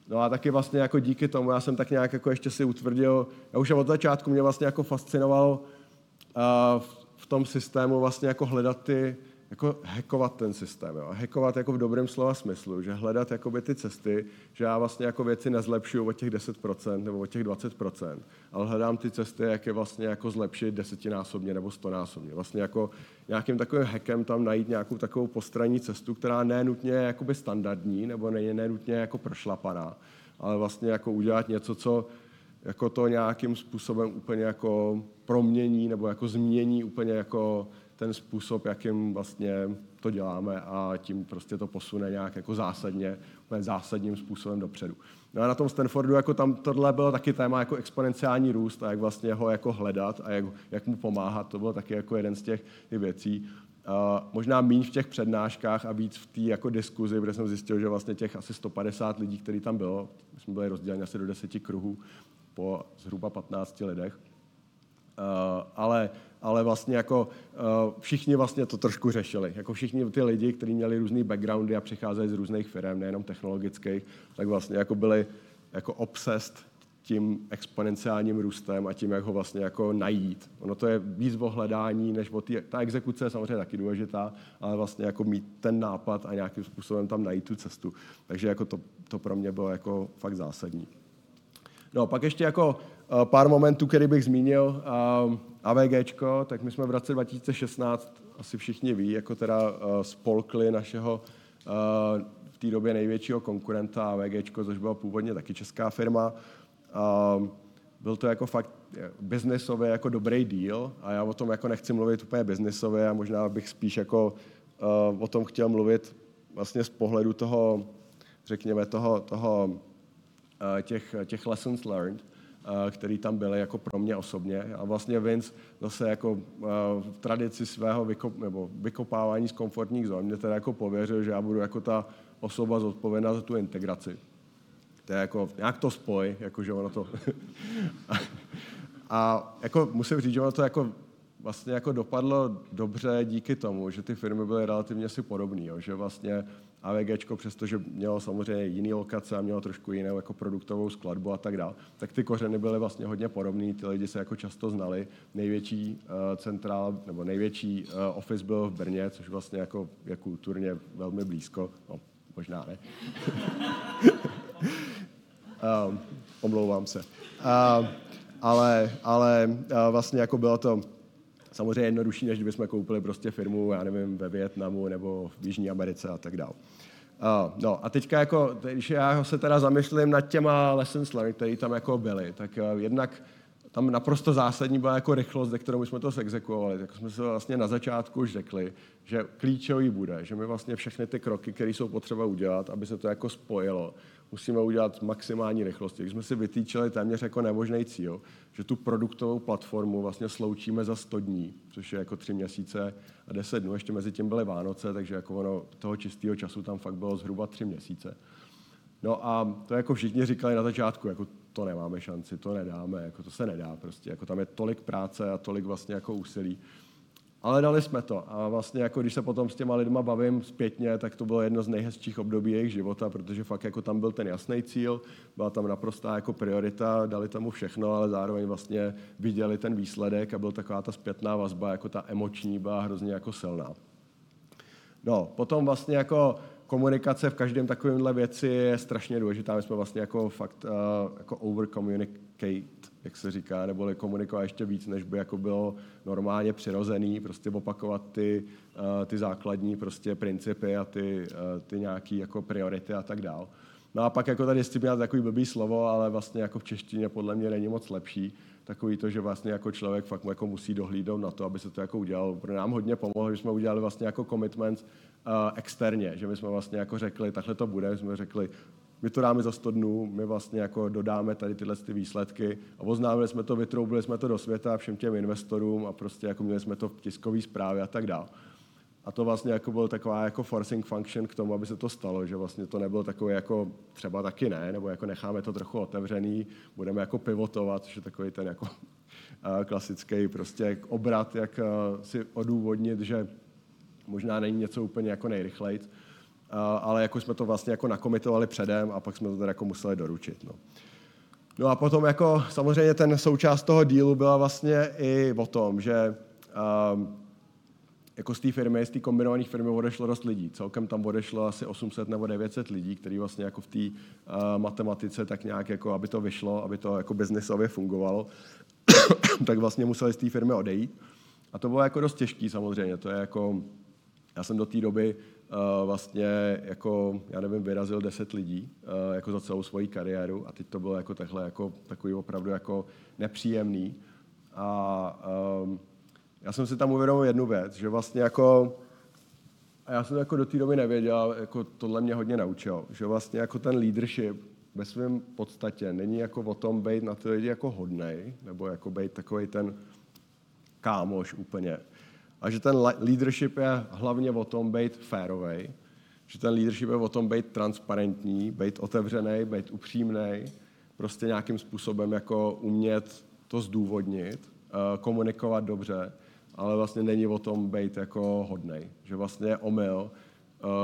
No a taky vlastně jako díky tomu já jsem tak nějak jako ještě si utvrdil, já už od začátku mě vlastně jako fascinoval uh, v tom systému vlastně jako hledat ty, jako hackovat ten systém. Jo. Hackovat jako v dobrém slova smyslu, že hledat jakoby ty cesty, že já vlastně jako věci nezlepšuju o těch 10% nebo o těch 20%, ale hledám ty cesty, jak je vlastně jako zlepšit desetinásobně nebo stonásobně. Vlastně jako nějakým takovým hackem tam najít nějakou takovou postranní cestu, která nenutně je jakoby standardní nebo není nenutně jako prošlapaná, ale vlastně jako udělat něco, co jako to nějakým způsobem úplně jako promění nebo jako změní úplně jako ten způsob, jakým vlastně to děláme a tím prostě to posune nějak jako zásadně, zásadním způsobem dopředu. No a na tom Stanfordu jako tam tohle bylo taky téma jako exponenciální růst a jak vlastně ho jako hledat a jak, jak mu pomáhat. To bylo taky jako jeden z těch věcí. Uh, možná méně v těch přednáškách a víc v té jako diskuzi, kde jsem zjistil, že vlastně těch asi 150 lidí, který tam bylo, my jsme byli rozděleni asi do deseti kruhů po zhruba 15 lidech, uh, ale, ale vlastně jako uh, všichni vlastně to trošku řešili. Jako všichni ty lidi, kteří měli různé backgroundy a přicházeli z různých firm, nejenom technologických, tak vlastně jako byli jako obsessed tím exponenciálním růstem a tím, jak ho vlastně jako najít. Ono to je víc o hledání, než o tý, ta exekuce je samozřejmě taky důležitá, ale vlastně jako mít ten nápad a nějakým způsobem tam najít tu cestu. Takže jako to, to pro mě bylo jako fakt zásadní. No, pak ještě jako pár momentů, který bych zmínil. Uh, AVGčko, tak my jsme v roce 2016, asi všichni ví, jako teda uh, spolkli našeho uh, v té době největšího konkurenta AVGčko, což byla původně taky česká firma. Uh, byl to jako fakt biznesově jako dobrý deal a já o tom jako nechci mluvit úplně biznesově a možná bych spíš jako o tom chtěl mluvit vlastně z pohledu toho, řekněme, toho, toho těch, těch lessons learned, který tam byly jako pro mě osobně. A vlastně Vince zase jako uh, v tradici svého vykop, nebo vykopávání z komfortních zón mě teda jako pověřil, že já budu jako ta osoba zodpovědná za tu integraci to je jako, nějak to spoj, jakože ono to... a jako musím říct, že ono to jako vlastně jako dopadlo dobře díky tomu, že ty firmy byly relativně si podobné, že vlastně AVG, přestože mělo samozřejmě jiný lokace a mělo trošku jinou jako produktovou skladbu a tak dále, tak ty kořeny byly vlastně hodně podobné, ty lidi se jako často znali. Největší uh, centrál, nebo největší uh, office byl v Brně, což vlastně jako je kulturně velmi blízko, no, možná ne. Um, omlouvám se. Uh, ale, ale uh, vlastně jako bylo to samozřejmě jednodušší, než kdybychom koupili prostě firmu, já nevím, ve Větnamu nebo v Jižní Americe a tak dále. Uh, no a teďka jako, když já se teda zamýšlím nad těma lessons learned, které tam jako byly, tak uh, jednak tam naprosto zásadní byla jako rychlost, ze kterou jsme to sexekuovali. Tak jsme si vlastně na začátku už řekli, že klíčový bude, že my vlastně všechny ty kroky, které jsou potřeba udělat, aby se to jako spojilo, musíme udělat maximální rychlost. Když jsme si vytýčili téměř jako nemožný cíl, že tu produktovou platformu vlastně sloučíme za 100 dní, což je jako 3 měsíce a 10 dnů, ještě mezi tím byly Vánoce, takže jako ono toho čistého času tam fakt bylo zhruba 3 měsíce. No a to jako všichni říkali na začátku, jako to nemáme šanci, to nedáme, jako to se nedá prostě, jako tam je tolik práce a tolik vlastně jako úsilí. Ale dali jsme to. A vlastně jako když se potom s těma lidma bavím zpětně, tak to bylo jedno z nejhezčích období jejich života, protože fakt jako tam byl ten jasný cíl, byla tam naprostá jako priorita, dali tomu všechno, ale zároveň vlastně viděli ten výsledek a byl taková ta zpětná vazba, jako ta emoční, byla hrozně jako silná. No, potom vlastně jako komunikace v každém takovémhle věci je strašně důležitá. My jsme vlastně jako fakt uh, jako over communicate, jak se říká, neboli komunikovat ještě víc, než by jako bylo normálně přirozený, prostě opakovat ty, uh, ty základní prostě principy a ty, uh, ty nějaké jako priority a tak dál. No a pak jako ta disciplína takový blbý slovo, ale vlastně jako v češtině podle mě není moc lepší. Takový to, že vlastně jako člověk fakt jako musí dohlídnout na to, aby se to jako udělal. Pro nám hodně pomohlo, že jsme udělali vlastně jako commitment uh, externě, že my jsme vlastně jako řekli, takhle to bude, jsme řekli, my to dáme za 100 dnů, my vlastně jako dodáme tady tyhle ty výsledky a oznámili jsme to, vytroubili jsme to do světa všem těm investorům a prostě jako měli jsme to v tiskové zprávě a tak dále. A to vlastně jako byl taková jako forcing function k tomu, aby se to stalo, že vlastně to nebylo takové jako třeba taky ne, nebo jako necháme to trochu otevřený, budeme jako pivotovat, což je takový ten jako klasický prostě obrat, jak si odůvodnit, že možná není něco úplně jako nejrychlejc, ale jako jsme to vlastně jako nakomitovali předem a pak jsme to teda jako museli doručit. No. No a potom jako samozřejmě ten součást toho dílu byla vlastně i o tom, že um, jako z té firmy, z té kombinované firmy odešlo dost lidí. Celkem tam odešlo asi 800 nebo 900 lidí, kteří vlastně jako v té uh, matematice tak nějak, jako, aby to vyšlo, aby to jako biznisově fungovalo, tak vlastně museli z té firmy odejít. A to bylo jako dost těžký samozřejmě. To je jako, já jsem do té doby vlastně jako, já nevím, vyrazil 10 lidí uh, jako za celou svoji kariéru a teď to bylo jako takhle, jako takový opravdu jako nepříjemný. A um, já jsem si tam uvědomil jednu věc, že vlastně jako, a já jsem to jako do té doby nevěděl, jako tohle mě hodně naučil, že vlastně jako ten leadership ve svém podstatě není jako o tom být na ty lidi jako hodnej, nebo jako být takový ten kámoš úplně. A že ten leadership je hlavně o tom být férovej, že ten leadership je o tom být transparentní, být otevřený, být upřímný, prostě nějakým způsobem jako umět to zdůvodnit, eh, komunikovat dobře, ale vlastně není o tom být jako hodnej. Že vlastně je omyl,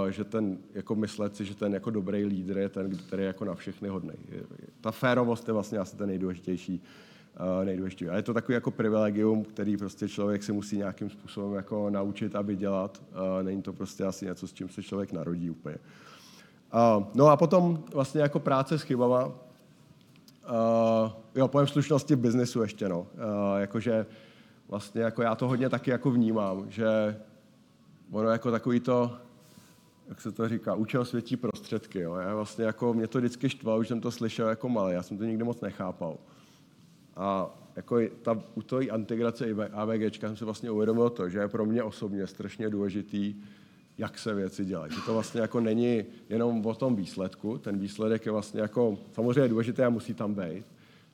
eh, že ten, jako myslet si, že ten jako dobrý lídr je ten, který je jako na všechny hodnej. Ta férovost je vlastně asi ten nejdůležitější, nejdůležitější. A je to takový jako privilegium, který prostě člověk si musí nějakým způsobem jako naučit, aby dělat. Není to prostě asi něco, s čím se člověk narodí úplně. No a potom vlastně jako práce s chybama, jo, pojem slušnosti v biznesu ještě, no. Jakože vlastně jako já to hodně taky jako vnímám, že ono jako takový to, jak se to říká, účel světí prostředky. Jo. Já vlastně jako, mě to vždycky štvalo, už jsem to slyšel jako malý, já jsem to nikdy moc nechápal. A jako ta, u toho integrace AVG jsem si vlastně uvědomil to, že je pro mě osobně strašně důležitý, jak se věci dělají. Že to vlastně jako není jenom o tom výsledku, ten výsledek je vlastně jako, samozřejmě důležité a musí tam být,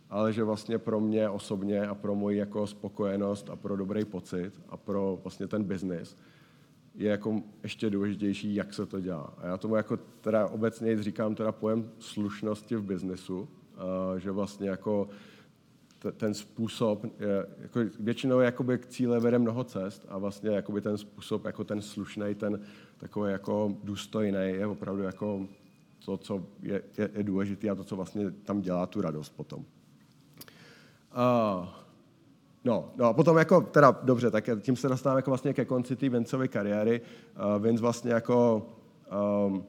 ale že vlastně pro mě osobně a pro moji jako spokojenost a pro dobrý pocit a pro vlastně ten biznis je jako ještě důležitější, jak se to dělá. A já tomu jako teda obecně říkám teda pojem slušnosti v biznesu, že vlastně jako ten způsob, jako většinou jakoby k cíle vede mnoho cest a vlastně jakoby ten způsob, jako ten slušný, ten takový jako důstojný, je opravdu jako to, co je, je, je důležité a to, co vlastně tam dělá tu radost potom. Uh, no, no a potom jako, teda dobře, tak tím se dostáváme jako vlastně ke konci té Vincovy kariéry. Uh, Vince vlastně jako um,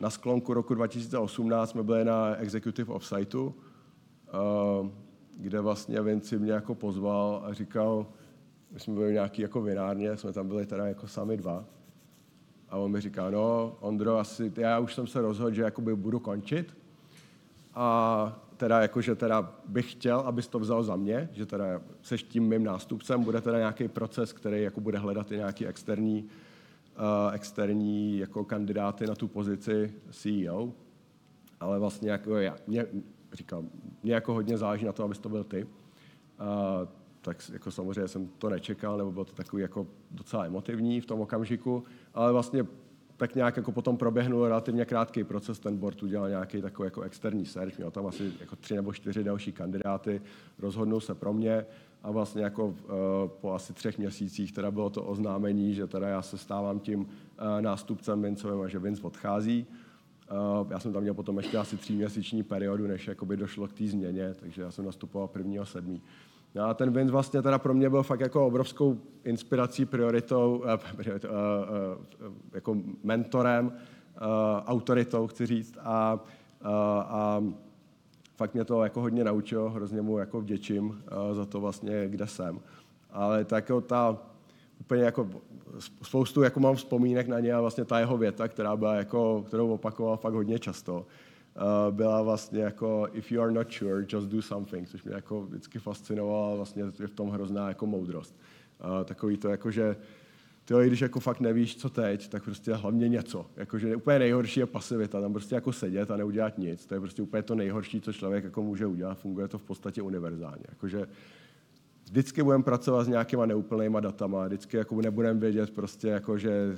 na sklonku roku 2018 jsme byli na Executive Offsiteu, uh, kde vlastně Vinci mě jako pozval a říkal, my jsme byli nějaký jako vinárně, jsme tam byli teda jako sami dva. A on mi říká, no, Ondro, asi, já už jsem se rozhodl, že jakoby budu končit. A teda jako, že teda bych chtěl, abys to vzal za mě, že teda seš tím mým nástupcem, bude teda nějaký proces, který jako bude hledat i nějaký externí, uh, externí jako kandidáty na tu pozici CEO. Ale vlastně jako já, mě, říkám, mě jako hodně záleží na to, abys to byl ty. Uh, tak jako samozřejmě jsem to nečekal, nebo bylo to takový jako docela emotivní v tom okamžiku, ale vlastně tak nějak jako potom proběhnul relativně krátký proces, ten board udělal nějaký takový jako externí search, měl tam asi jako tři nebo čtyři další kandidáty, rozhodnul se pro mě a vlastně jako uh, po asi třech měsících teda bylo to oznámení, že teda já se stávám tím uh, nástupcem Vincovým a že Vince odchází. Uh, já jsem tam měl potom ještě asi tříměsíční periodu, než jakoby došlo k té změně, takže já jsem nastupoval prvního sedmí. No a ten Vince vlastně teda pro mě byl fakt jako obrovskou inspirací, prioritou, uh, prioritou uh, uh, jako mentorem, uh, autoritou, chci říct. A, uh, a fakt mě to jako hodně naučilo, hrozně mu jako vděčím uh, za to vlastně, kde jsem. Ale tak jako ta úplně jako spoustu jako mám vzpomínek na ně a vlastně ta jeho věta, která byla jako, kterou opakoval fakt hodně často, uh, byla vlastně jako if you are not sure, just do something, což mě jako vždycky fascinovalo a vlastně je v tom hrozná jako moudrost. Uh, takový to jako, že ty, když jako fakt nevíš, co teď, tak prostě hlavně něco. Jakože úplně nejhorší je pasivita, tam prostě jako sedět a neudělat nic. To je prostě úplně to nejhorší, co člověk jako může udělat. Funguje to v podstatě univerzálně. Jakože vždycky budeme pracovat s nějakýma neúplnýma datama, vždycky jako nebudeme vědět prostě jako, že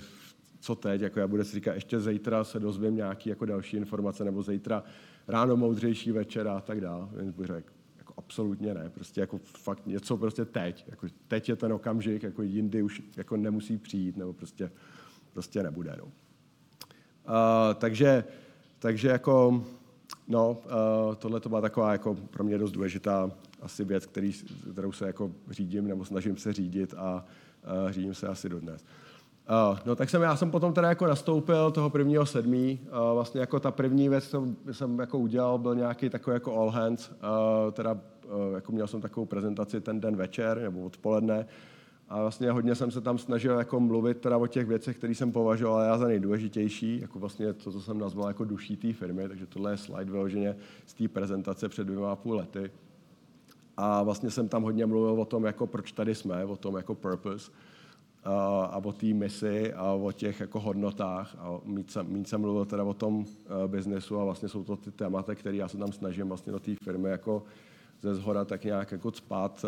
co teď, jako já budu si říkat, ještě zítra se dozvím nějaký jako další informace, nebo zítra ráno moudřejší večera a tak dále. Więc bych řekl, jako absolutně ne, prostě jako fakt něco prostě teď, jako teď je ten okamžik, jako jindy už jako nemusí přijít, nebo prostě, prostě nebude. No. Uh, takže, takže jako, no, uh, tohle to byla taková jako pro mě dost důležitá asi věc, který, kterou se jako řídím nebo snažím se řídit a uh, řídím se asi dodnes. Uh, no tak jsem, já jsem potom teda jako nastoupil toho prvního sedmí. Uh, vlastně jako ta první věc, co jsem jako udělal, byl nějaký takový jako all hands. Uh, teda uh, jako měl jsem takovou prezentaci ten den večer nebo odpoledne. A vlastně hodně jsem se tam snažil jako mluvit teda o těch věcech, které jsem považoval já za nejdůležitější, jako vlastně to, co jsem nazval jako duší té firmy, takže tohle je slide vyloženě z té prezentace před dvěma a půl lety. A vlastně jsem tam hodně mluvil o tom, jako proč tady jsme, o tom jako purpose a, a o té misi a o těch jako hodnotách. A mít jsem, mít jsem mluvil teda o tom uh, biznesu a vlastně jsou to ty témata, které já se tam snažím vlastně do té firmy jako ze zhora tak nějak jako cpat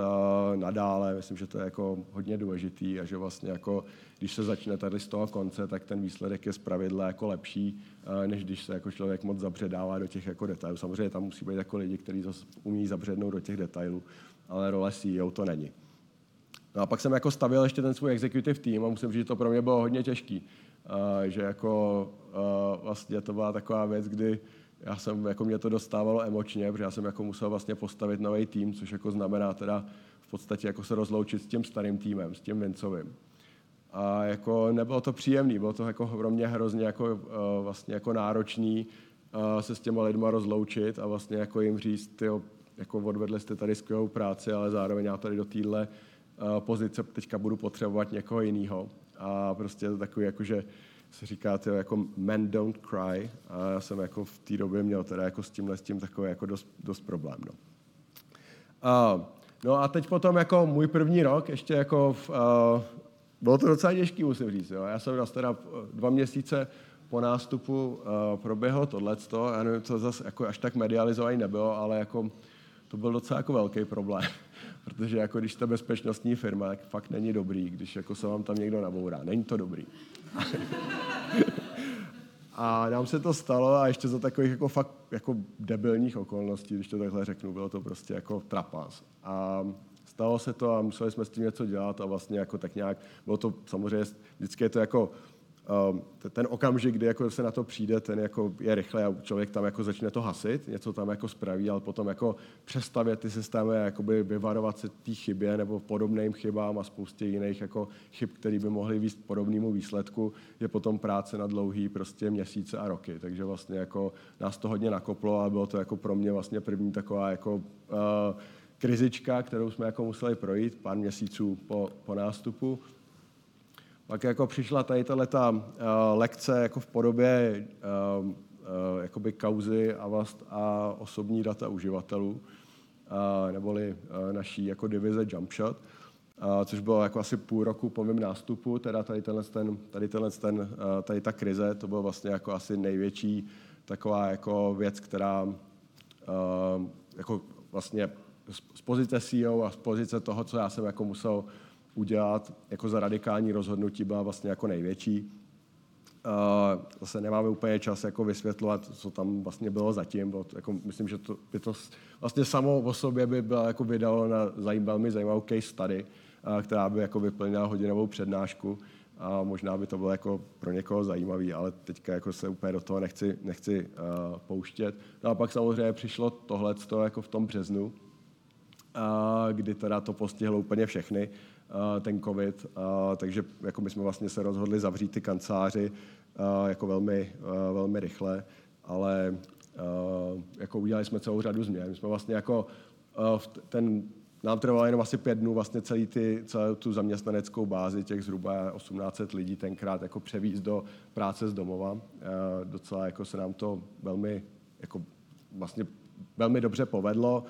nadále. Myslím, že to je jako hodně důležitý a že vlastně jako, když se začne tady z toho konce, tak ten výsledek je zpravidla jako lepší, než když se jako člověk moc zabředává do těch jako detailů. Samozřejmě tam musí být jako lidi, kteří umí zabřednout do těch detailů, ale role CEO to není. No a pak jsem jako stavil ještě ten svůj executive team a musím říct, že to pro mě bylo hodně těžký. Že jako vlastně to byla taková věc, kdy já jsem, jako mě to dostávalo emočně, protože já jsem jako musel vlastně postavit nový tým, což jako znamená teda v podstatě jako se rozloučit s tím starým týmem, s tím Vincovým. A jako nebylo to příjemné, bylo to jako pro mě hrozně jako, uh, vlastně jako náročný uh, se s těma lidma rozloučit a vlastně jako jim říct, tyjo, jako odvedli jste tady skvělou práci, ale zároveň já tady do téhle uh, pozice teďka budu potřebovat někoho jiného. A prostě to takový, jako, že se říká, tyjo, jako men don't cry. A já jsem jako v té době měl teda jako s tímhle s tím takový jako dost, dost problém. No. Uh, no a teď potom jako můj první rok, ještě jako v, uh, bylo to docela těžký, musím říct. Jo. Já jsem nás teda dva měsíce po nástupu uh, proběhlo tohleto. Já nevím, to zase jako až tak medializovaný nebylo, ale jako to byl docela jako velký problém. Protože jako když jste bezpečnostní firma, tak fakt není dobrý, když jako se vám tam někdo nabourá. Není to dobrý. a nám se to stalo a ještě za takových jako fakt jako debilních okolností, když to takhle řeknu, bylo to prostě jako trapas. A stalo se to a museli jsme s tím něco dělat a vlastně jako tak nějak, bylo to samozřejmě, vždycky je to jako ten okamžik, kdy jako se na to přijde, ten jako je rychle a člověk tam jako začne to hasit, něco tam jako spraví, ale potom jako přestavět ty systémy a vyvarovat se té chybě nebo podobným chybám a spoustě jiných jako chyb, které by mohly výst podobnému výsledku, je potom práce na dlouhý prostě měsíce a roky. Takže vlastně jako nás to hodně nakoplo a bylo to jako pro mě vlastně první taková jako uh, krizička, kterou jsme jako museli projít pár měsíců po, po nástupu. Pak jako přišla tady ta uh, lekce jako v podobě uh, uh, kauzy a, vlast, a osobní data uživatelů, uh, neboli uh, naší jako divize Jumpshot, uh, což bylo jako asi půl roku po mém nástupu, teda tady, tenhle ten, tady, tenhle ten, uh, tady ta krize, to bylo vlastně jako asi největší taková jako věc, která uh, jako vlastně z pozice CEO a z pozice toho, co já jsem jako musel udělat jako za radikální rozhodnutí byla vlastně jako největší. Zase nemáme úplně čas jako vysvětlovat, co tam vlastně bylo zatím. Bylo to, jako, myslím, že to by to vlastně samo o sobě by bylo jako vydalo na zajím, velmi zajímavou case study, která by jako vyplnila hodinovou přednášku a možná by to bylo jako pro někoho zajímavý, ale teďka jako se úplně do toho nechci, nechci uh, pouštět. No a pak samozřejmě přišlo tohle jako v tom březnu, uh, kdy teda to postihlo úplně všechny. Eh, ten covid, eh, takže jako my jsme vlastně se rozhodli zavřít ty kanceláři eh, jako velmi, velmi rychle, ale jako udělali jsme celou řadu změn. My jsme vlastně jako ten nám trvalo jenom asi pět dnů vlastně celý ty, celou tu zaměstnaneckou bázi, těch zhruba 1800 lidí tenkrát jako převízt do práce z domova. Docela jako se nám to velmi, jako vlastně velmi dobře povedlo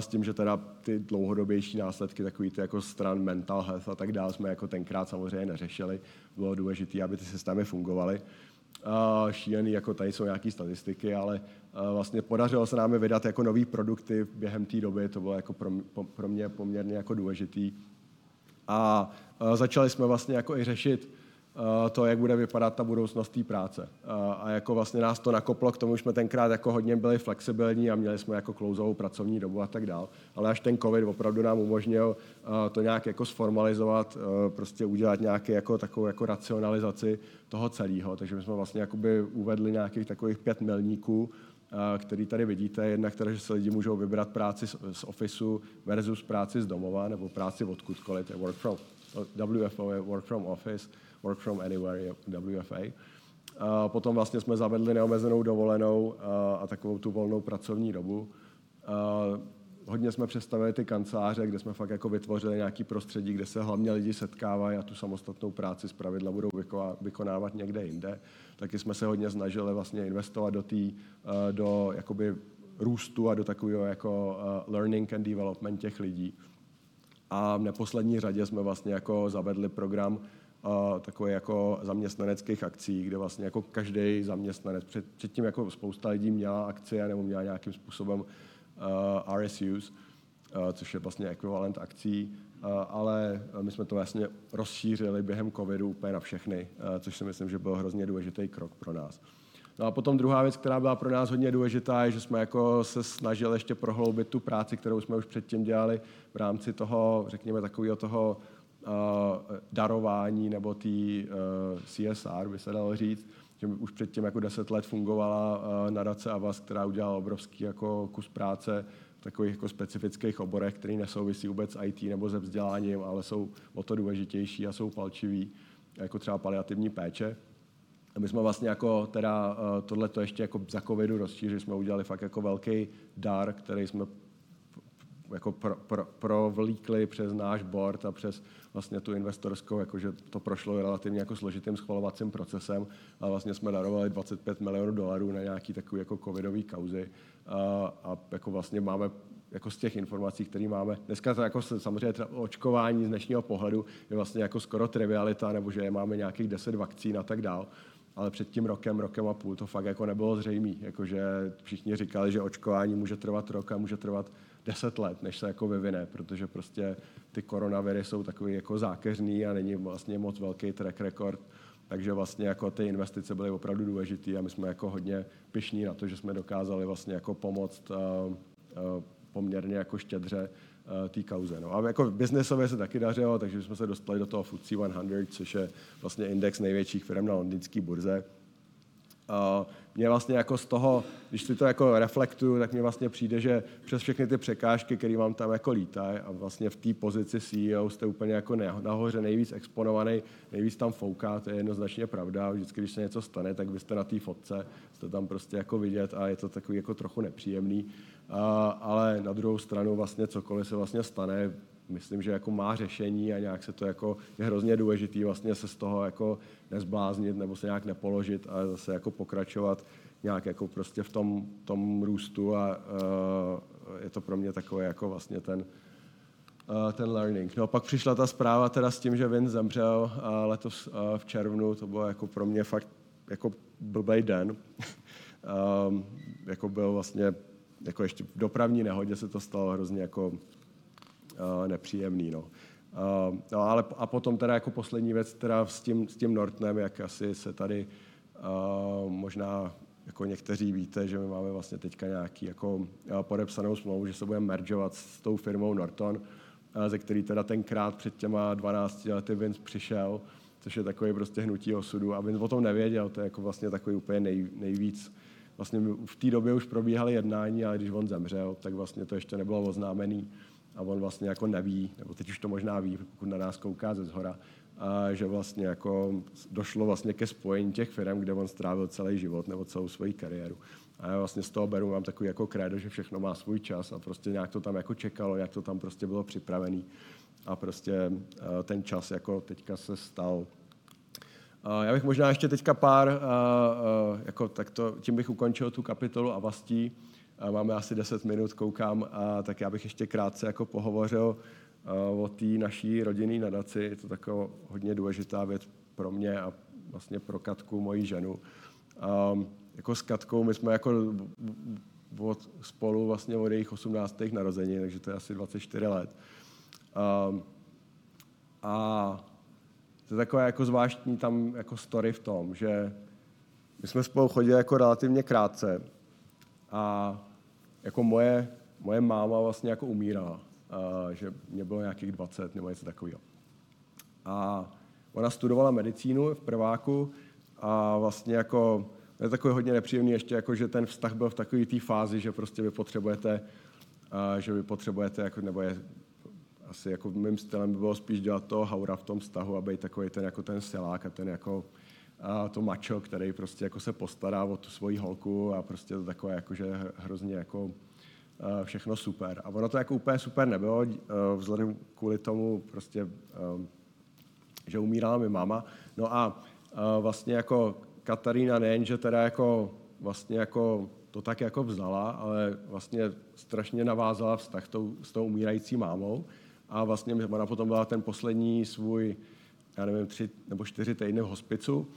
s tím, že teda ty dlouhodobější následky, takový ty jako stran mental health a tak dále, jsme jako tenkrát samozřejmě neřešili. Bylo důležité, aby ty systémy fungovaly. Šílený, jako tady jsou nějaké statistiky, ale vlastně podařilo se nám vydat jako nový produkty během té doby, to bylo jako pro, pro mě poměrně jako důležitý. A začali jsme vlastně jako i řešit to, jak bude vypadat ta budoucnost té práce. Eh, a jako vlastně nás to nakoplo k tomu, že jsme tenkrát jako hodně byli flexibilní a měli jsme jako klouzovou pracovní dobu a tak dál. Ale až ten covid opravdu nám umožnil eh, to nějak jako sformalizovat, prostě udělat nějaký jako takovou jako racionalizaci toho celého. Takže my jsme vlastně jakoby uvedli nějakých takových pět milníků, který tady vidíte. Jedna, které, že se lidi můžou vybrat práci z, z ofisu versus práci z domova nebo práci odkudkoliv, je work from, WFO je work from office Work from Anywhere, WFA. Potom vlastně jsme zavedli neomezenou dovolenou a takovou tu volnou pracovní dobu. A hodně jsme představili ty kanceláře, kde jsme fakt jako vytvořili nějaký prostředí, kde se hlavně lidi setkávají a tu samostatnou práci z pravidla budou vykonávat někde jinde. Taky jsme se hodně snažili vlastně investovat do, tý, do jakoby růstu a do takového jako learning and development těch lidí. A v neposlední řadě jsme vlastně jako zavedli program uh, takový jako zaměstnaneckých akcí, kde vlastně jako každý zaměstnanec, před, předtím jako spousta lidí měla akcie nebo měla nějakým způsobem uh, RSUs, uh, což je vlastně ekvivalent akcí, uh, ale my jsme to vlastně rozšířili během covidu úplně na všechny, uh, což si myslím, že byl hrozně důležitý krok pro nás. No a potom druhá věc, která byla pro nás hodně důležitá, je, že jsme jako se snažili ještě prohloubit tu práci, kterou jsme už předtím dělali v rámci toho, řekněme, takového toho darování nebo té uh, CSR, by se dalo říct, že už předtím jako deset let fungovala uh, nadace Avas, která udělala obrovský jako kus práce v takových jako specifických oborech, které nesouvisí vůbec s IT nebo se vzděláním, ale jsou o to důležitější a jsou palčivý, jako třeba paliativní péče. A my jsme vlastně jako teda tohle to ještě jako za covidu rozšířili, jsme udělali fakt jako velký dar, který jsme jako pro, pro, provlíkli přes náš board a přes vlastně tu investorskou, jakože to prošlo relativně jako složitým schvalovacím procesem a vlastně jsme darovali 25 milionů dolarů na nějaký takový jako covidový kauzy a, a jako vlastně máme jako z těch informací, které máme. Dneska to jako samozřejmě očkování z dnešního pohledu je vlastně jako skoro trivialita, nebo že máme nějakých 10 vakcín a tak dál ale před tím rokem, rokem a půl to fakt jako nebylo zřejmé. Jakože všichni říkali, že očkování může trvat rok a může trvat deset let, než se jako vyvine, protože prostě ty koronaviry jsou takový jako zákeřný a není vlastně moc velký track record. Takže vlastně jako ty investice byly opravdu důležité a my jsme jako hodně pišní na to, že jsme dokázali vlastně jako pomoct uh, uh, poměrně jako štědře uh, té kauze. No. A jako biznesově se taky dařilo, takže jsme se dostali do toho FTSE 100, což je vlastně index největších firm na londýnské burze. Uh, mě vlastně jako z toho, když si to jako reflektuju, tak mně vlastně přijde, že přes všechny ty překážky, které vám tam jako lítají a vlastně v té pozici CEO jste úplně jako nahoře nejvíc exponovaný, nejvíc tam fouká, to je jednoznačně pravda. Vždycky, když se něco stane, tak vy jste na té fotce, jste tam prostě jako vidět a je to takový jako trochu nepříjemný. A, ale na druhou stranu vlastně cokoliv se vlastně stane, myslím, že jako má řešení a nějak se to jako, je hrozně důležitý vlastně se z toho jako nezbláznit nebo se nějak nepoložit a zase jako pokračovat nějak jako prostě v tom, tom růstu a uh, je to pro mě takové jako vlastně ten, uh, ten learning. No pak přišla ta zpráva teda s tím, že Vin zemřel uh, letos uh, v červnu, to bylo jako pro mě fakt jako blbej den. um, jako byl vlastně, jako ještě v dopravní nehodě se to stalo hrozně jako nepříjemný. No. Uh, no ale a potom teda jako poslední věc teda s tím, s tím Nortnem, jak asi se tady uh, možná jako někteří víte, že my máme vlastně teďka nějaký jako uh, podepsanou smlouvu, že se budeme mergeovat s tou firmou Norton, uh, ze který teda tenkrát před těma 12 lety Vince přišel, což je takový prostě hnutí osudu a Vince o tom nevěděl, to je jako vlastně takový úplně nej, nejvíc Vlastně v té době už probíhaly jednání, ale když on zemřel, tak vlastně to ještě nebylo oznámený a on vlastně jako neví, nebo teď už to možná ví, pokud na nás kouká ze zhora, a že vlastně jako došlo vlastně ke spojení těch firm, kde on strávil celý život nebo celou svoji kariéru. A já vlastně z toho beru, mám takový jako krédo, že všechno má svůj čas a prostě nějak to tam jako čekalo, jak to tam prostě bylo připravený. A prostě eh, ten čas jako teďka se stal. Já bych možná ještě teďka pár, eh, eh, jako tak to, tím bych ukončil tu kapitolu Avastí. Máme asi 10 minut, koukám, a tak já bych ještě krátce jako pohovořil o té naší rodinné nadaci. Je to taková hodně důležitá věc pro mě a vlastně pro Katku, moji ženu. A jako s Katkou my jsme jako od, spolu vlastně od jejich 18. narození, takže to je asi 24 let. A, a to je takové jako zvláštní tam jako story v tom, že my jsme spolu chodili jako relativně krátce a jako moje, moje máma vlastně jako umírala, že mě bylo nějakých 20 nebo něco takového. A ona studovala medicínu v prváku a vlastně jako je takový hodně nepříjemný ještě, jako že ten vztah byl v takové té fázi, že prostě vy potřebujete, že vy potřebujete, jako, nebo je asi jako mým stylem by bylo spíš dělat toho haura v tom vztahu a být takový ten, jako ten silák a ten jako to mačo, který prostě jako se postará o tu svoji holku a prostě to takové jako, že hrozně jako všechno super. A ono to jako úplně super nebylo, vzhledem kvůli tomu prostě, že umírala mi máma. No a vlastně jako Katarína nejen, že teda jako vlastně jako to tak jako vzala, ale vlastně strašně navázala vztah tou, s tou umírající mámou a vlastně ona potom byla ten poslední svůj, já nevím, tři nebo čtyři týdny v hospicu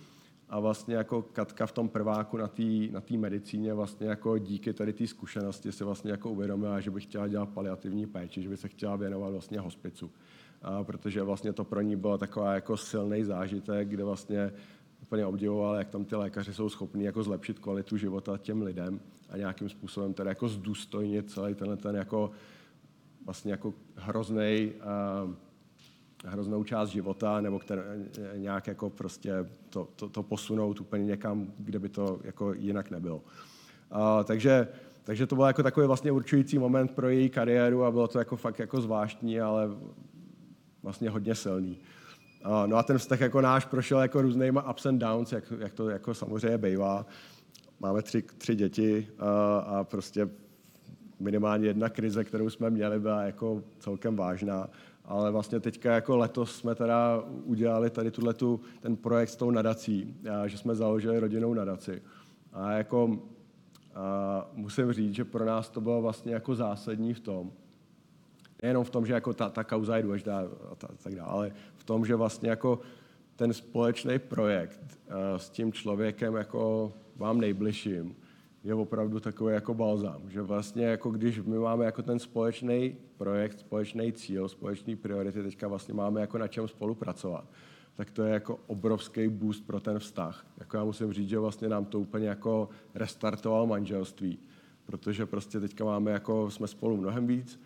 a vlastně jako Katka v tom prváku na té na medicíně vlastně jako díky tady té zkušenosti si vlastně jako uvědomila, že by chtěla dělat paliativní péči, že by se chtěla věnovat vlastně hospicu. A protože vlastně to pro ní bylo taková jako silný zážitek, kde vlastně úplně obdivoval, jak tam ty lékaři jsou schopní jako zlepšit kvalitu života těm lidem a nějakým způsobem tedy jako zdůstojnit celý tenhle ten jako vlastně jako hrozný hroznou část života, nebo které, nějak jako prostě to, to, to posunout úplně někam, kde by to jako jinak nebylo. A, takže, takže to byl jako takový vlastně určující moment pro její kariéru a bylo to jako fakt jako zvláštní, ale vlastně hodně silný. A, no a ten vztah jako náš prošel jako různýma ups and downs, jak, jak to jako samozřejmě bývá. Máme tři, tři děti a, a prostě minimálně jedna krize, kterou jsme měli, byla jako celkem vážná ale vlastně teďka jako letos jsme teda udělali tady tuhletu, ten projekt s tou nadací, že jsme založili rodinnou nadaci. A jako a musím říct, že pro nás to bylo vlastně jako zásadní v tom, nejenom v tom, že jako ta, ta kauza je důležitá a ta, tak dále, ale v tom, že vlastně jako ten společný projekt s tím člověkem jako vám nejbližším je opravdu takový jako balzám, že vlastně jako když my máme jako ten společný projekt, společný cíl, společný priority, teďka vlastně máme jako na čem spolupracovat, tak to je jako obrovský boost pro ten vztah. Jako já musím říct, že vlastně nám to úplně jako restartoval manželství, protože prostě teďka máme jako, jsme spolu mnohem víc,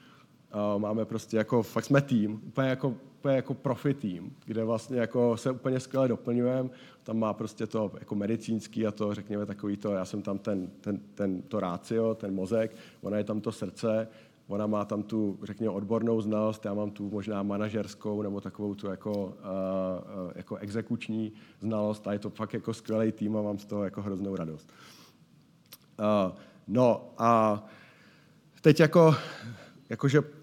máme prostě jako, fakt jsme tým, úplně jako, úplně jako profi tým, kde vlastně jako se úplně skvěle doplňujeme, tam má prostě to jako medicínský a to, řekněme, takový to, já jsem tam ten, ten, ten to rácio, ten mozek, ona je tam to srdce, ona má tam tu, řekněme, odbornou znalost, já mám tu možná manažerskou nebo takovou tu jako, uh, uh, jako exekuční znalost a je to fakt jako skvělý tým a mám z toho jako hroznou radost. Uh, no a teď jako, jakože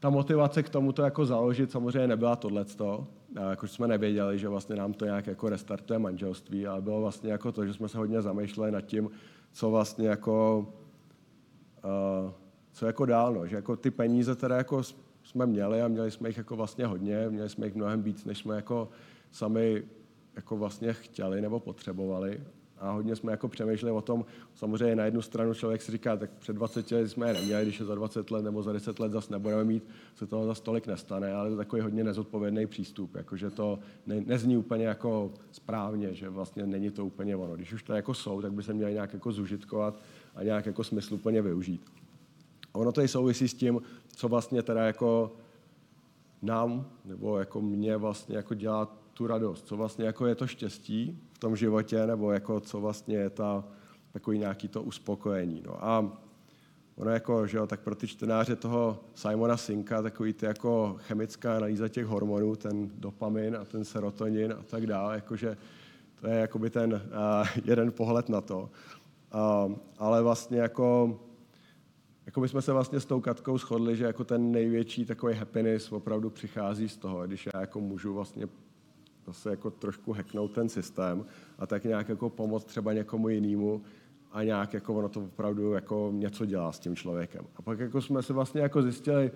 ta motivace k tomu to jako založit samozřejmě nebyla tohleto, jako jsme nevěděli, že vlastně nám to nějak jako restartuje manželství, ale bylo vlastně jako to, že jsme se hodně zamýšleli nad tím, co vlastně jako, uh, co jako dál, no. že jako ty peníze teda jako jsme měli a měli jsme jich jako vlastně hodně, měli jsme jich mnohem víc, než jsme jako sami jako vlastně chtěli nebo potřebovali a hodně jsme jako přemýšleli o tom, samozřejmě na jednu stranu člověk si říká, tak před 20 lety jsme je neměli, když je za 20 let nebo za 10 let zase nebudeme mít, se toho za tolik nestane, ale to je takový hodně nezodpovědný přístup, jakože to ne, nezní úplně jako správně, že vlastně není to úplně ono. Když už to jako jsou, tak by se měli nějak jako zužitkovat a nějak jako smysluplně využít. A ono to i souvisí s tím, co vlastně teda jako nám, nebo jako mě vlastně jako dělá tu radost, co vlastně jako je to štěstí v tom životě, nebo jako co vlastně je ta, takový nějaký to uspokojení. No a ono jako, že jo, tak pro ty čtenáře toho Simona Sinka, takový ty jako chemická analýza těch hormonů, ten dopamin a ten serotonin a tak dále, jakože to je jakoby ten uh, jeden pohled na to. Uh, ale vlastně jako jako my jsme se vlastně s tou Katkou shodli, že jako ten největší takový happiness opravdu přichází z toho, když já jako můžu vlastně zase jako trošku hacknout ten systém a tak nějak jako pomoct třeba někomu jinému a nějak jako ono to opravdu jako něco dělá s tím člověkem. A pak jako jsme se vlastně jako zjistili,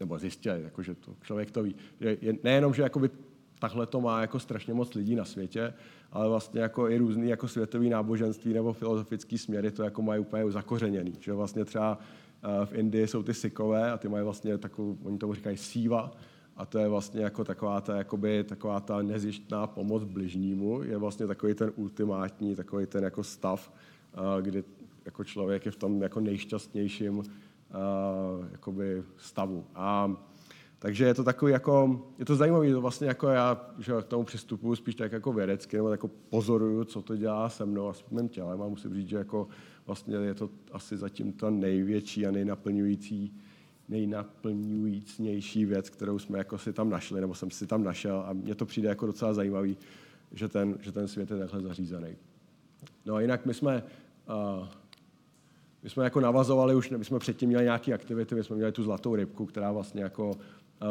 nebo zjistili, jako že to člověk to ví, že je, nejenom, že jakoby takhle to má jako strašně moc lidí na světě, ale vlastně jako i různý jako světový náboženství nebo filozofický směry to jako mají úplně zakořeněný. Že vlastně třeba eh, v Indii jsou ty sikové a ty mají vlastně takovou, oni tomu říkají síva, a to je vlastně jako taková ta, jakoby, taková ta nezjištná pomoc bližnímu, je vlastně takový ten ultimátní, takový ten jako stav, kdy jako člověk je v tom jako nejšťastnějším jakoby stavu. A takže je to takový jako, je to zajímavé, to vlastně jako já, že k tomu přistupuji spíš tak jako vědecky, nebo jako pozoruju, co to dělá se mnou a s mým tělem a musím říct, že jako vlastně je to asi zatím to největší a nejnaplňující nejnaplňujícnější věc, kterou jsme jako si tam našli, nebo jsem si tam našel a mně to přijde jako docela zajímavý, že ten, že ten svět je takhle zařízený. No a jinak my jsme, uh, my jsme jako navazovali už, my jsme předtím měli nějaké aktivity, my jsme měli tu zlatou rybku, která vlastně jako uh,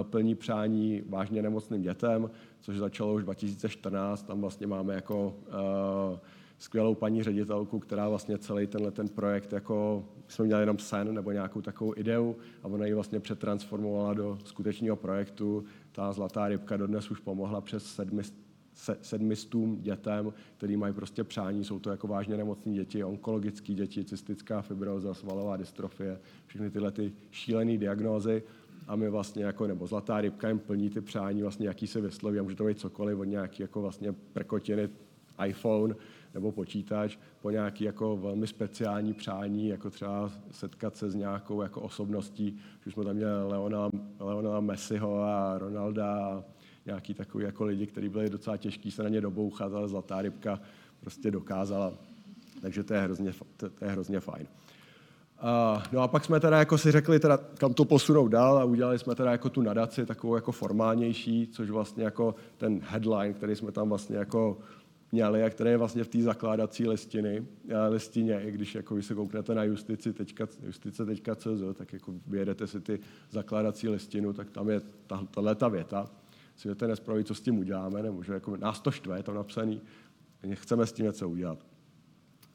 plní přání vážně nemocným dětem, což začalo už 2014, tam vlastně máme jako uh, skvělou paní ředitelku, která vlastně celý tenhle ten projekt, jako jsme měli jenom sen nebo nějakou takovou ideu a ona ji vlastně přetransformovala do skutečného projektu. Ta zlatá rybka dodnes už pomohla přes sedmi, se, sedmistům dětem, který mají prostě přání, jsou to jako vážně nemocní děti, onkologické děti, cystická fibroza, svalová dystrofie, všechny tyhle ty šílené diagnózy a my vlastně jako, nebo zlatá rybka jim plní ty přání, vlastně jaký se vysloví a může to být cokoliv od nějaký jako vlastně prkotiny iPhone nebo počítač po nějaký jako velmi speciální přání, jako třeba setkat se s nějakou jako osobností, že jsme tam měli Leona, Leona Messiho a Ronalda a nějaký takový jako lidi, kteří byli docela těžký se na ně dobouchat, ale zlatá rybka prostě dokázala. Takže to je hrozně, to, je hrozně fajn. Uh, no a pak jsme teda jako si řekli, teda, kam to posunout dál a udělali jsme teda jako tu nadaci takovou jako formálnější, což vlastně jako ten headline, který jsme tam vlastně jako měli a který je vlastně v té zakládací listiny, eh, listině, i když jako vy se kouknete na justici.cz, justice.cz, tak jako vyjedete si ty zakládací listinu, tak tam je tahle ta věta. To nespraví, co s tím uděláme, nebo že jako nás to štve, tam napsaný, chceme s tím něco udělat.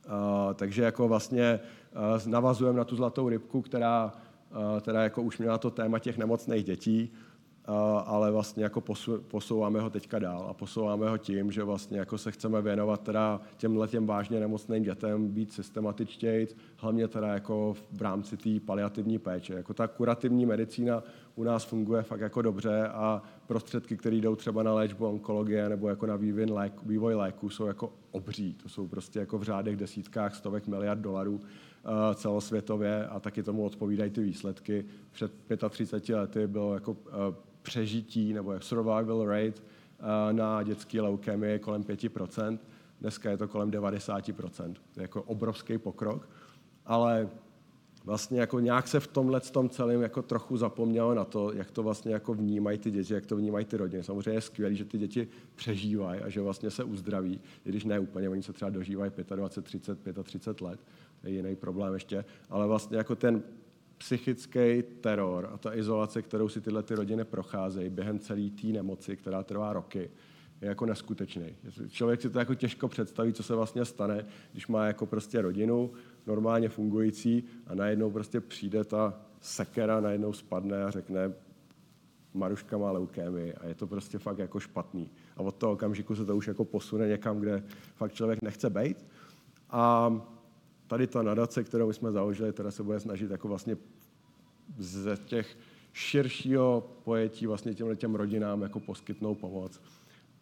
Uh, takže jako vlastně uh, navazujeme na tu zlatou rybku, která, uh, která jako už měla to téma těch nemocných dětí, ale vlastně jako posouváme ho teďka dál a posouváme ho tím, že vlastně jako se chceme věnovat teda těmhle těm vážně nemocným dětem, být systematičtěji, hlavně teda jako v rámci té paliativní péče. Jako ta kurativní medicína u nás funguje fakt jako dobře a prostředky, které jdou třeba na léčbu onkologie nebo jako na vývoj, lék, vývoj léku, jsou jako obří. To jsou prostě jako v řádech desítkách, stovek miliard dolarů celosvětově a taky tomu odpovídají ty výsledky. Před 35 lety bylo jako přežití nebo survival rate uh, na dětské leukemie kolem 5%. Dneska je to kolem 90%. To je jako obrovský pokrok, ale vlastně jako nějak se v tomhle tom celém jako trochu zapomnělo na to, jak to vlastně jako vnímají ty děti, jak to vnímají ty rodiny. Samozřejmě je skvělé, že ty děti přežívají a že vlastně se uzdraví, i když ne úplně, oni se třeba dožívají 25, 30, 35 let, to je jiný problém ještě, ale vlastně jako ten psychický teror a ta izolace, kterou si tyhle ty rodiny procházejí během celé té nemoci, která trvá roky, je jako neskutečný. Člověk si to jako těžko představí, co se vlastně stane, když má jako prostě rodinu, normálně fungující a najednou prostě přijde ta sekera, najednou spadne a řekne, Maruška má leukémii a je to prostě fakt jako špatný. A od toho okamžiku se to už jako posune někam, kde fakt člověk nechce být. A tady ta nadace, kterou jsme založili, která se bude snažit jako vlastně ze těch širšího pojetí vlastně těm, těm rodinám jako poskytnout pomoc.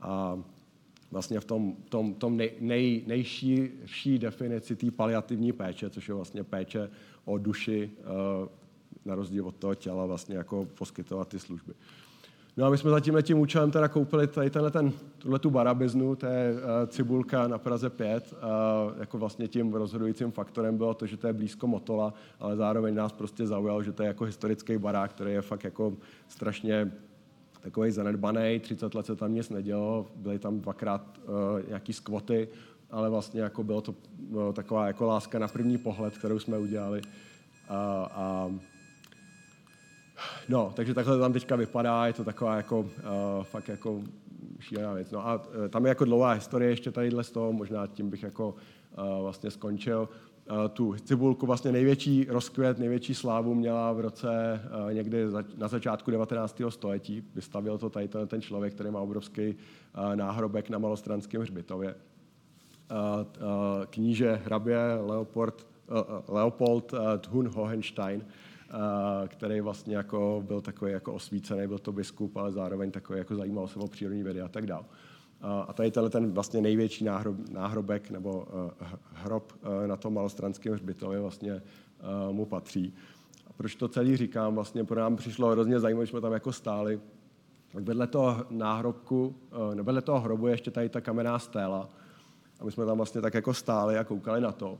A vlastně v tom, tom, tom nej, nej, nejširší definici té paliativní péče, což je vlastně péče o duši, eh, na rozdíl od toho těla, vlastně jako poskytovat ty služby. No a my jsme za tímhle tím účelem teda koupili tady tenhle ten, tuhle tu barabiznu, to je uh, cibulka na Praze 5. Uh, jako vlastně tím rozhodujícím faktorem bylo to, že to je blízko Motola, ale zároveň nás prostě zaujalo, že to je jako historický barák, který je fakt jako strašně takový zanedbaný, 30 let se tam nic nedělo, byly tam dvakrát uh, nějaký skvoty, ale vlastně jako bylo to uh, taková jako láska na první pohled, kterou jsme udělali. Uh, a No, takže takhle to tam teďka vypadá, je to taková jako, uh, fakt jako šílená věc. No a uh, tam je jako dlouhá historie ještě tadyhle z toho, možná tím bych jako uh, vlastně skončil. Uh, tu cibulku vlastně největší rozkvět, největší slávu měla v roce uh, někdy za, na začátku 19. století. Vystavil to tady ten, ten člověk, který má obrovský uh, náhrobek na Malostranském hřbitově. Kníže hrabě Leopold, Leopold Thun Hohenstein, který vlastně jako byl takový jako osvícený, byl to biskup, ale zároveň takový jako zajímal se o přírodní vědy a tak dále. A tady tenhle ten vlastně největší náhrob, náhrobek nebo uh, hrob na tom malostranském hřbitově vlastně mu patří. A proč to celý říkám, vlastně pro nám přišlo hrozně zajímavé, jsme tam jako stáli, tak vedle toho náhrobku, uh, vedle toho hrobu je ještě tady ta kamenná stéla. A my jsme tam vlastně tak jako stáli a koukali na to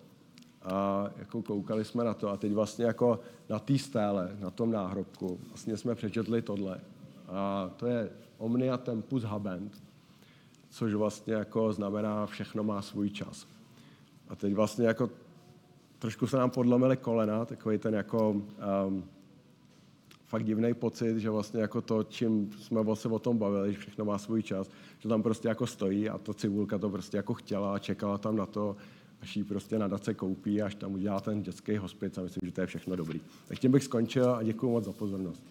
a jako koukali jsme na to a teď vlastně jako na té stéle, na tom náhrobku, vlastně jsme přečetli tohle. A to je Omnia Tempus Habent, což vlastně jako znamená všechno má svůj čas. A teď vlastně jako trošku se nám podlomily kolena, takový ten jako um, fakt divný pocit, že vlastně jako to, čím jsme se o tom bavili, že všechno má svůj čas, že tam prostě jako stojí a ta cibulka to prostě jako chtěla a čekala tam na to, až ji prostě nadace koupí, až tam udělá ten dětský hospic a myslím, že to je všechno dobrý. Tak tím bych skončil a děkuji moc za pozornost.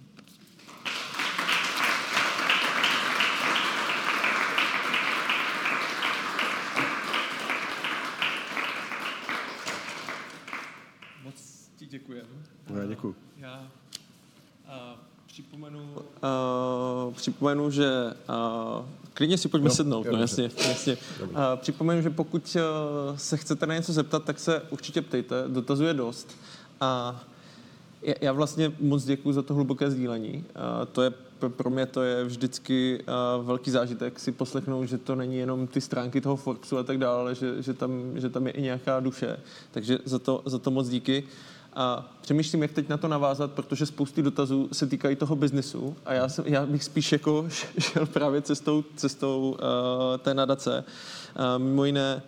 Moc ti děkujeme. Já děkuji. Já uh, připomenu, uh, připomenu, že uh, klidně si pojďme Jo, sednout, jo, no jasně, jasně. Uh, připomenu, že pokud uh, se chcete na něco zeptat, tak se určitě ptejte, dotazů je dost. A já- vlastně moc děkuji za to hluboké sdílení. Uh, to je pro- mě to je vždycky uh, velký zážitek si poslechnout, že to není jenom ty stránky toho Forbesu a tak dále, ale že, že, tam, že tam je i nějaká duše. Takže za to, za to moc díky. A přemýšlím, jak teď na to navázat, protože spousty dotazů se týkají toho biznesu a já, jsem, já bych spíš jako šel právě cestou, cestou uh, té nadace. Uh, mimo jiné,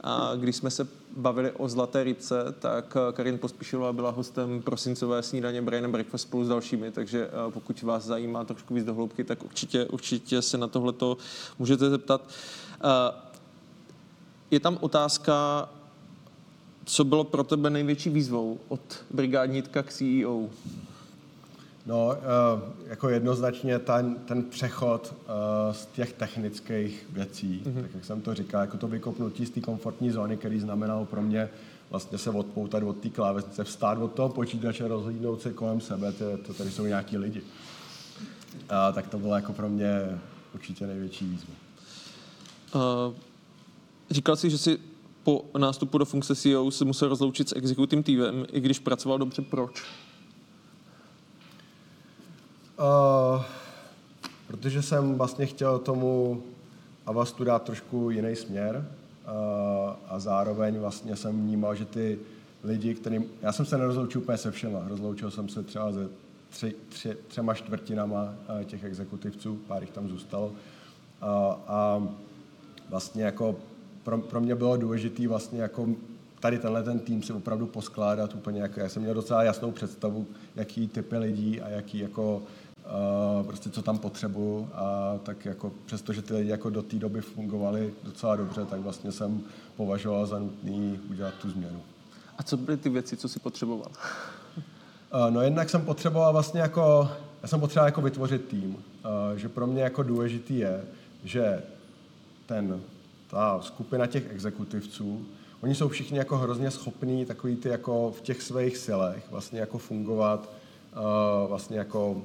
a když jsme se bavili o Zlaté rybce, tak eh, Karin Pospíšilová byla hostem prosincové snídaně Brain and Breakfast spolu s dalšími, takže eh, pokud vás zajímá trošku víc do hloubky, tak určitě, určitě se na tohleto můžete zeptat. Eh, Je tam otázka, co bylo pro tebe největší výzvou od brigádnítka k CEO? No, eh, jako jednoznačně ten, ten přechod eh, z těch technických věcí, mm-hmm. tak jak jsem to říkal, jako to vykopnutí z té komfortní zóny, který znamenalo pro mě vlastně se odpoutat od té klávesnice, vstát od toho počítače, rozhlídnout se kolem sebe, to, to tady jsou nějaký lidi. A, tak to bylo jako pro mě určitě největší výzva. Uh, říkal jsi, že jsi po nástupu do funkce CEO se musel rozloučit s executive týmem, i když pracoval dobře. Proč? Uh, protože jsem vlastně chtěl tomu Avastu dát trošku jiný směr uh, a zároveň vlastně jsem vnímal, že ty lidi, kterým... Já jsem se nerozloučil úplně se všema, rozloučil jsem se třeba se tři, tři, třema čtvrtinama uh, těch exekutivců, pár jich tam zůstalo. Uh, a vlastně jako pro, pro mě bylo důležité vlastně jako tady tenhle ten tým si opravdu poskládat úplně jako, já jsem měl docela jasnou představu, jaký typy lidí a jaký jako uh, prostě co tam potřebuju a tak jako přestože ty lidi jako do té doby fungovali docela dobře, tak vlastně jsem považoval za nutný udělat tu změnu. A co byly ty věci, co jsi potřeboval? Uh, No jednak jsem potřeboval vlastně jako, já jsem potřeboval jako vytvořit tým, uh, že pro mě jako důležitý je, že ten, ta skupina těch exekutivců, oni jsou všichni jako hrozně schopní takový ty jako v těch svých silech vlastně jako fungovat, uh, vlastně jako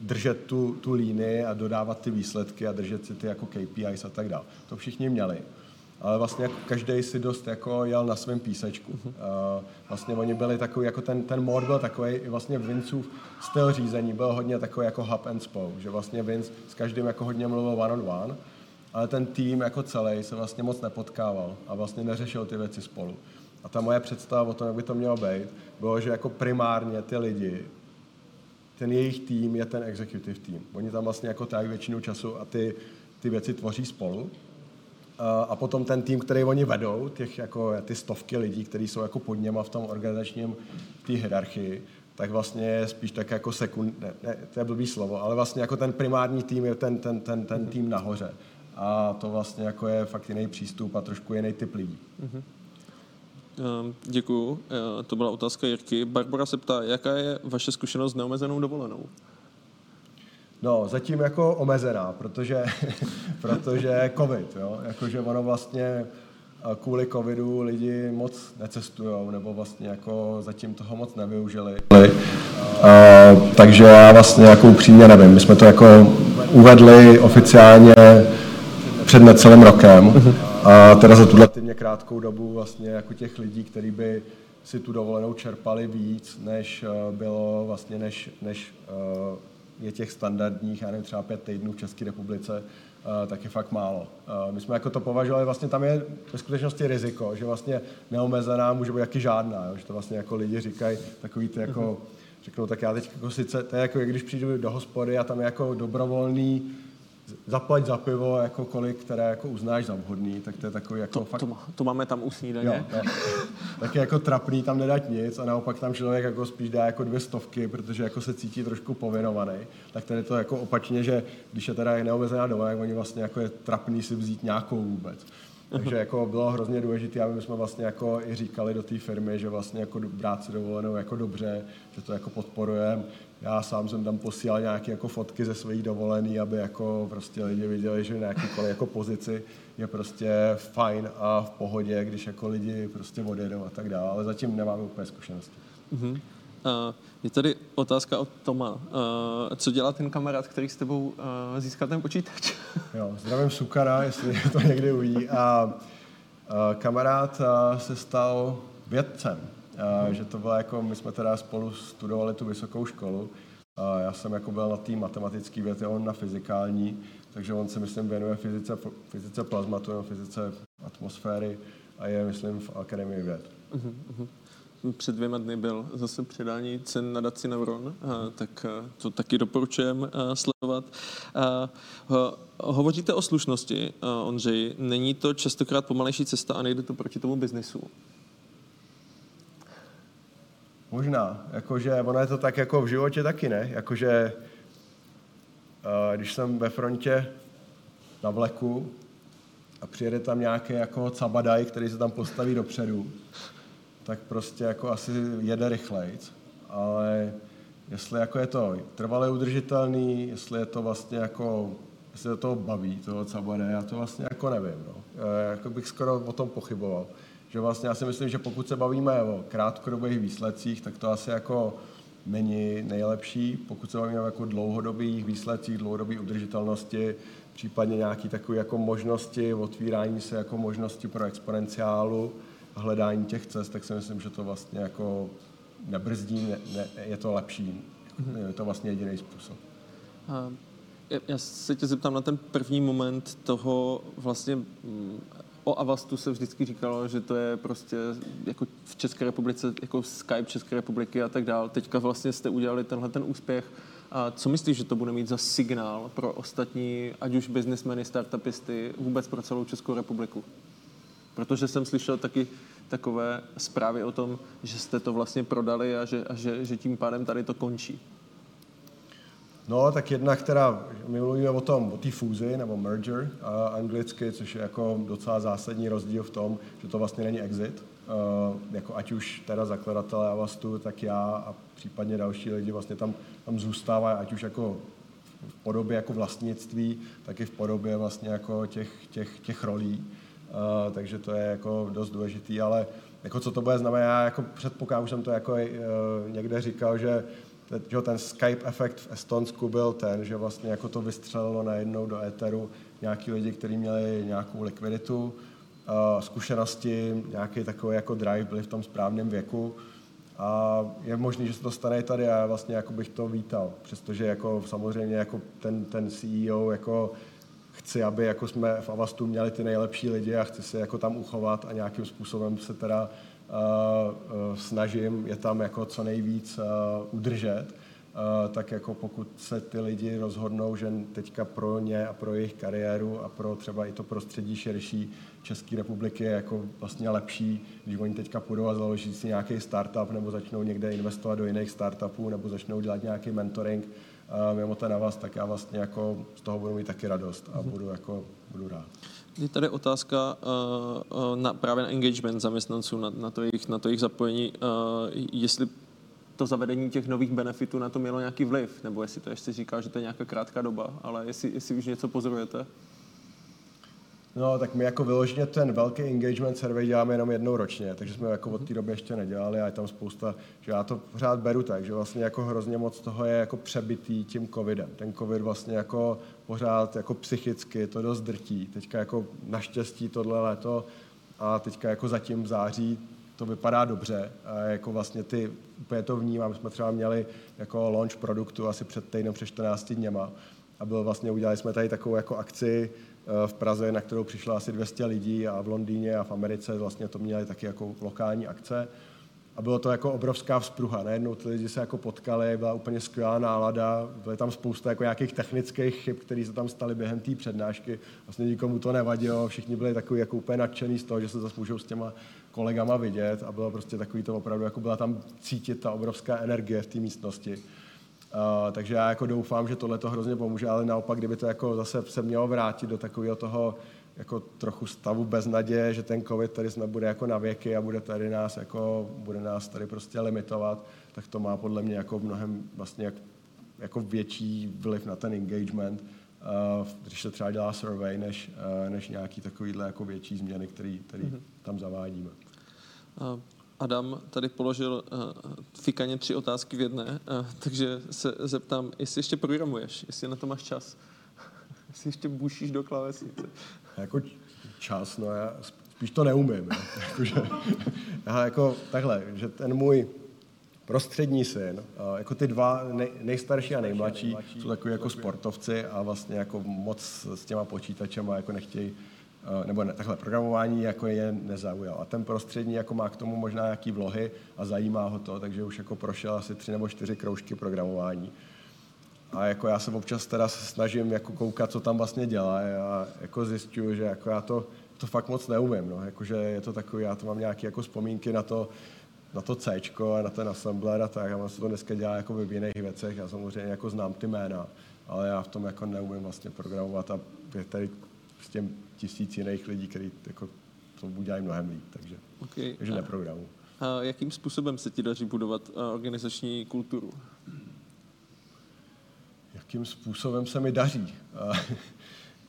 držet tu, tu línii a dodávat ty výsledky a držet si ty jako KPIs a tak dále. To všichni měli. Ale vlastně jako každý si dost jako jel na svém písečku. Uh, vlastně oni byli takový, jako ten, ten mod byl takový, i vlastně Vincův styl řízení byl hodně takový jako hub and spoke, že vlastně Vince s každým jako hodně mluvil one on one, ale ten tým jako celý se vlastně moc nepotkával a vlastně neřešil ty věci spolu. A ta moje představa o tom, jak by to mělo být, bylo, že jako primárně ty lidi, ten jejich tým je ten executive tým. Oni tam vlastně jako tak většinu času a ty, ty věci tvoří spolu. A- potom ten tým, který oni vedou, těch jako ty stovky lidí, kteří jsou jako pod něma v tom organizačním té hierarchii, tak vlastně je spíš tak jako sekund, ne, ne, to je blbý slovo, ale vlastně jako ten primární tým je ten, ten, ten, ten tým nahoře. A to vlastně jako je fakt jiný přístup a trošku jiný typ lidí. Ehm, Děkuju. Eh, To byla otázka Jirky. Barbara se ptá, jaká je vaše zkušenost s neomezenou dovolenou? No, zatím jako omezená, protože, protože covid, jo? Jakože ono vlastně a kvůli covidu lidi moc necestujou, nebo vlastně jako zatím toho moc nevyužili. A, takže já vlastně jako upřímně nevím, my jsme to jako uvedli oficiálně před necelým rokem a teda za tuhle týdně krátkou dobu vlastně jako těch lidí, kteří by si tu dovolenou čerpali víc, než eh, bylo vlastně, než, než eh, je těch standardních, já nevím, třeba pět týdnů v České republice, eh, tak je fakt málo. My jsme jako to považovali, vlastně tam je ve skutečnosti riziko, že vlastně neomezená může být jaký žádná, že to vlastně jako lidi říkají takový ty jako, řeknou, tak já teď jako sice, to je jako když přijdu do hospody a tam je jako dobrovolný zaplať za pivo, jako kolik, které jako uznáš za vhodný, tak to je takový jako to, fakt... To, to, máme tam u snídaně. Jo, jo. Tak je jako trapný tam nedat nic a naopak tam člověk jako spíš dá jako dvě stovky, protože jako se cítí trošku povinovaný. Tak tady to jako opačně, že když je teda neomezená doba, jak oni vlastně jako je trapný si vzít nějakou vůbec. Takže jako bylo hrozně důležité, aby jsme vlastně jako i říkali do té firmy, že vlastně jako brát si dovolenou jako dobře, že to jako podporujeme. Já sám jsem tam posílal nějaké jako fotky ze svých dovolený, aby jako prostě lidi viděli, že na jakýkoliv jako pozici je prostě fajn a v pohodě, když jako lidi prostě odjedou a tak dále, ale zatím nemáme úplně zkušenosti. Mm-hmm. Uh, je tady otázka od Toma. Uh, co dělá ten kamarád, který s tebou uh, získal ten počítač? jo, zdravím Sukara, jestli to někdy uvidí. A uh, kamarád uh, se stal vědcem. Uh, že to bylo jako, my jsme teda spolu studovali tu vysokou školu. Uh, já jsem jako byl na té matematické věty, on na fyzikální, takže on se, myslím, věnuje fyzice, fyzice plazmatu nebo fyzice atmosféry a je, myslím, v Akademii věd. Uh-huh, před dvěma dny byl zase předání cen nadaci Neuron, tak to taky doporučujem sledovat. Hovoříte o slušnosti, Ondřej. Není to častokrát pomalejší cesta a nejde to proti tomu biznesu? Možná, jakože ono je to tak jako v životě taky, ne? Jakože když jsem ve frontě na vleku a přijede tam nějaký jako cabadaj, který se tam postaví dopředu, tak prostě jako asi jede rychlejc, ale jestli jako je to trvale udržitelný, jestli je to vlastně jako, jestli to toho baví, toho cabade, já to vlastně jako nevím, no. Jako bych skoro o tom pochyboval. Že vlastně já si myslím, že pokud se bavíme o krátkodobých výsledcích, tak to asi jako není nejlepší. Pokud se bavíme o jako dlouhodobých výsledcích, dlouhodobé udržitelnosti, případně nějaké takové jako možnosti, otvírání se jako možnosti pro exponenciálu, hledání těch cest, tak si myslím, že to vlastně jako nebrzdí, ne, ne, je to lepší. Mm-hmm. Je to vlastně jediný způsob. A já se tě zeptám na ten první moment toho vlastně mm, o Avastu se vždycky říkalo, že to je prostě jako v České republice, jako Skype České republiky a tak dále. Teďka vlastně jste udělali tenhle ten úspěch. A co myslíš, že to bude mít za signál pro ostatní, ať už biznesmeny, startupisty, vůbec pro celou Českou republiku? Protože jsem slyšel taky takové zprávy o tom, že jste to vlastně prodali a že, a že, že tím pádem tady to končí. No, tak jedna, která, my mluvíme o tom, o té fúzi nebo merger a anglicky, což je jako docela zásadní rozdíl v tom, že to vlastně není exit. Uh, jako ať už teda zakladatelé Avastu, tak já a případně další lidi vlastně tam, tam zůstávají, ať už jako v podobě jako vlastnictví, tak i v podobě vlastně jako těch, těch, těch rolí. Uh, takže to je jako dost důležitý, ale jako co to bude znamenat, já jako předpokládám, už jsem to jako uh, někde říkal, že ten Skype efekt v Estonsku byl ten, že vlastně jako to vystřelilo najednou do éteru nějaký lidi, kteří měli nějakou likviditu, uh, zkušenosti, nějaký takový jako drive, byli v tom správném věku. A je možné, že se to stane tady a já vlastně jako bych to vítal, přestože jako samozřejmě jako ten, ten CEO jako chci, aby jako jsme v Avastu měli ty nejlepší lidi a chci se jako tam uchovat a nějakým způsobem se teda uh, snažím je tam jako co nejvíc uh, udržet, uh, tak jako pokud se ty lidi rozhodnou, že teďka pro ně a pro jejich kariéru a pro třeba i to prostředí širší České republiky je jako vlastně lepší, když oni teďka půjdou a založí si nějaký startup nebo začnou někde investovat do jiných startupů nebo začnou dělat nějaký mentoring, mimo to na vás, tak já vlastně jako z toho budu mít taky radost a budu, jako, budu rád. Je tady otázka uh, na, právě na engagement zaměstnanců, na, na, to, jejich, na to jejich zapojení, uh, jestli to zavedení těch nových benefitů na to mělo nějaký vliv, nebo jestli to ještě říká, že to je nějaká krátká doba, ale jestli, jestli už něco pozorujete. No, tak my jako vyloženě ten velký engagement survey děláme jenom jednou ročně, takže jsme jako od té doby ještě nedělali a je tam spousta, že já to pořád beru tak, že vlastně jako hrozně moc toho je jako přebitý tím covidem. Ten covid vlastně jako pořád jako psychicky to dost drtí. Teďka jako naštěstí tohle léto a teďka jako zatím v září to vypadá dobře a jako vlastně ty, úplně to vnímám, jsme třeba měli jako launch produktu asi před týdnem, před 14 dněma a bylo vlastně, udělali jsme tady takovou jako akci, v Praze, na kterou přišlo asi 200 lidí a v Londýně a v Americe vlastně to měli taky jako lokální akce. a bylo to jako obrovská vzpruha. Najednou ty lidi se jako potkali, byla úplně skvělá nálada, byly tam spousta jako nějakých technických chyb, které se tam staly během té přednášky. Vlastně nikomu to nevadilo, všichni byli takový jako úplně nadšený z toho, že se zase můžou s těma kolegama vidět a bylo prostě takový to opravdu, jako byla tam cítit ta obrovská energie v té místnosti. Uh, takže já jako doufám, že tohle to hrozně pomůže, ale naopak, kdyby to jako zase se mělo vrátit do takového toho jako trochu stavu bez naděje, že ten covid tady jsme bude jako na věky a bude tady nás jako, bude nás tady prostě limitovat, tak to má podle mě jako mnohem vlastně jak, jako větší vliv na ten engagement, uh, když se třeba dělá survey, než, uh, než nějaký takovýhle jako větší změny, který, který mm-hmm. tam zavádíme. Uh. Adam tady položil uh, fikaně tři otázky v jedné, uh, takže se zeptám, jestli ještě programuješ, jestli na to máš čas, jestli ještě bušíš do klávesnice. Jako čas, no já spíš to neumím. Jakože, já jako takhle, že ten můj prostřední syn, jako ty dva nej, nejstarší a nejmladší, jsou takový jako sportovci a vlastně jako moc s těma počítačema jako nechtějí, nebo ne, takhle programování jako je nezaujal. A ten prostřední jako má k tomu možná nějaký vlohy a zajímá ho to, takže už jako prošel asi tři nebo čtyři kroužky programování. A jako já se občas teda snažím jako koukat, co tam vlastně dělá a jako zjišťuju, že jako já to, to fakt moc neumím. No. Jakože je to takový, já to mám nějaké jako vzpomínky na to, na to C a na ten assembler a tak. A on se to dneska dělá jako v jiných věcech. Já samozřejmě jako znám ty jména, ale já v tom jako neumím vlastně programovat a je tady s těm tisíc jiných lidí, kteří jako to udělají mnohem líp, takže, okay. takže neprogramu. A jakým způsobem se ti daří budovat organizační kulturu? jakým způsobem se mi daří.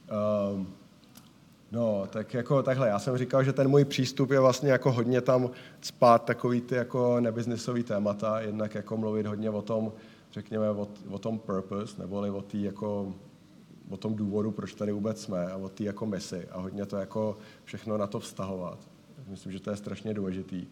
Ehm, no, tak jako takhle, já jsem říkal, že ten můj přístup je vlastně jako hodně tam spát takový ty jako nebiznisový témata, jednak jako mluvit hodně o tom, řekněme, o, o tom purpose, neboli o, tý jako, o tom důvodu, proč tady vůbec jsme a o té jako misi a hodně to jako všechno na to vztahovat. Myslím, že to je strašně důležitý.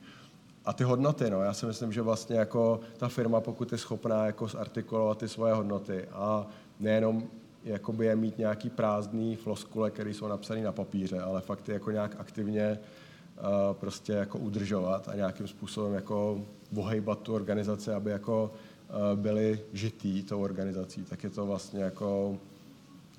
A ty hodnoty, no, já si myslím, že vlastně jako ta firma, pokud je schopná jako zartikulovat ty svoje hodnoty a nejenom jakoby je mít nějaký prázdný floskule, které jsou napsané na papíře, ale fakt je jako nějak aktivně uh, prostě jako udržovat a nějakým způsobem jako vohejbat tu organizaci, aby jako uh, byli žitý tou organizací, tak je to vlastně jako,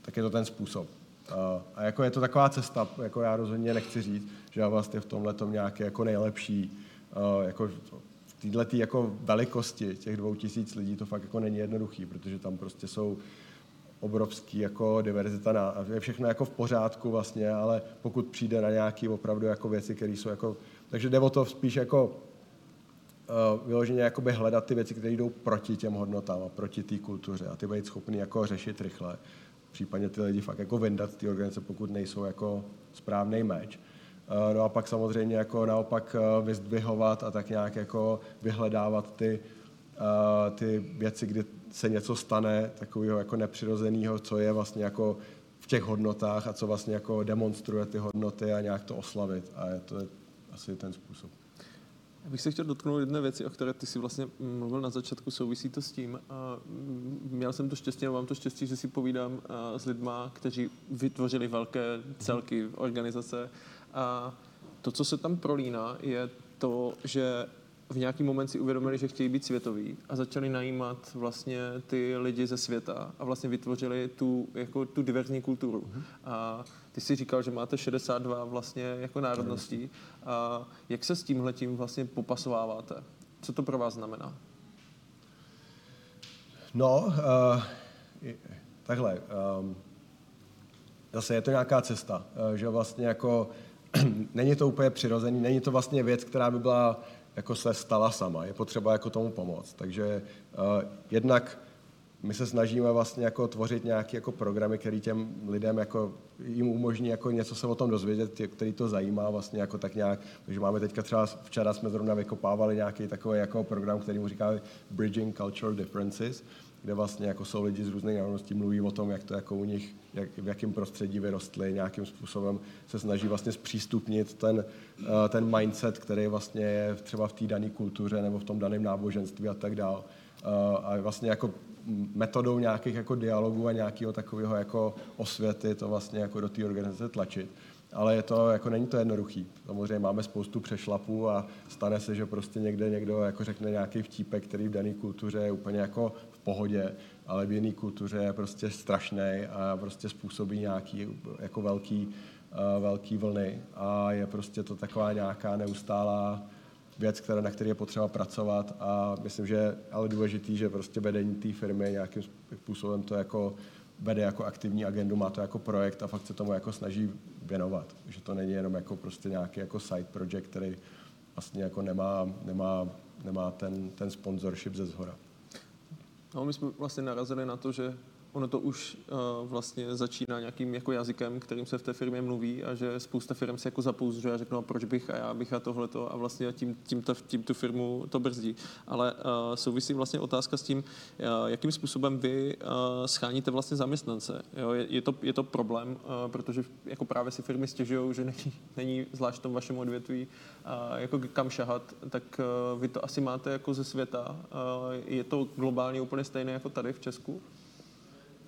tak je to ten způsob. Uh, a jako je to taková cesta, jako já rozhodně nechci říct, že já vlastně v tomhle tom nějaký jako nejlepší Eh, jako v této jako velikosti těch dvou tisíc lidí to fakt jako není jednoduchý, protože tam prostě jsou obrovský jako diverzita na, je všechno jako v pořádku vlastně, ale pokud přijde na nějaké opravdu jako věci, které jsou jako, takže jde o to spíš jako uh, vyloženě jakoby hledat ty věci, které jdou proti těm hodnotám a proti té kultuře a ty být schopný jako řešit rychle. Případně ty lidi fakt jako vyndat z té organizace, pokud nejsou jako správný meč. Eh, no a pak samozřejmě jako naopak eh, vyzdvihovat a tak nějak jako vyhledávat ty, eh, ty věci, kdy se něco stane takového jako nepřirozeného, co je vlastně jako v těch hodnotách a co vlastně jako demonstruje ty hodnoty a nějak to oslavit. A to je asi ten způsob. Já bych se chtěl dotknout jedné věci, o které ty si vlastně mluvil na začátku, souvisí to s tím. Měl jsem to štěstí, mám to štěstí, že si povídám s lidma, kteří vytvořili velké celky, organizace, a to, co se tam prolíná, je to, že v nějaký moment si uvědomili, že chtějí být světoví a začali najímat vlastně ty lidi ze světa a vlastně vytvořili tu, jako tu diverzní kulturu. Mm-hmm. A ty si říkal, že máte 62 vlastně jako národností. A jak se s tímhletím vlastně popasováváte? Co to pro vás znamená? No, uh, takhle. Um, zase je to nějaká cesta, uh, že vlastně jako není to úplně přirozený, není to vlastně věc, která by byla jako se stala sama. Je potřeba jako tomu pomoct. Takže uh, jednak my se snažíme vlastně jako tvořit nějaké jako programy, které těm lidem jako jim umožní jako něco se o tom dozvědět, který to zajímá vlastně jako tak nějak. Takže máme teďka třeba, včera jsme zrovna vykopávali nějaký takový jako program, který mu říkáme Bridging Cultural Differences, kde vlastně jako jsou lidi z různých národností, mluví o tom, jak to jako u nich, jak, v jakém prostředí vyrostli, nějakým způsobem se snaží vlastně zpřístupnit ten, uh, ten mindset, který vlastně je třeba v té dané kultuře nebo v tom daném náboženství a tak dále. Uh, a vlastně jako metodou nějakých jako dialogů a nějakého takového jako osvěty to vlastně jako do té organizace tlačit. ale je to, jako není to jednoduchý. Samozřejmě máme spoustu přešlapů a stane se, že prostě někde někdo jako řekne nějaký vtípek, který v dané kultuře je úplně jako pohodě, ale v jiné kultuře je prostě strašný a prostě způsobí nějaký jako velký, uh, velký vlny a je prostě to taková nějaká neustálá věc, která, na které je potřeba pracovat a myslím, že ale důležitý, že prostě vedení té firmy nějakým způsobem to jako vede jako aktivní agendu, má to jako projekt a fakt se tomu jako snaží věnovat. Že to není jenom jako prostě nějaký jako side project, který vlastně jako nemá, nemá, nemá ten, ten sponsorship ze zhora. No, my jsme vlastně narazili na to, že ono to už uh, vlastně začíná nějakým jako jazykem, kterým se v té firmě mluví a že spousta firm se jako zapouzřuje a řeknou, proč bych a já bych a tohleto a vlastně tím, tím, ta, tím tu firmu to brzdí. Ale uh, souvisí vlastně otázka s tím, uh, jakým způsobem vy uh, scháníte vlastně zaměstnance. Jo? Je, je, to, je to problém, uh, protože jako právě si firmy stěžují, že není, není zvlášť v tom vašem odvětví uh, jako kam šahat, tak uh, vy to asi máte jako ze světa. Uh, je to globálně úplně stejné jako tady v Česku?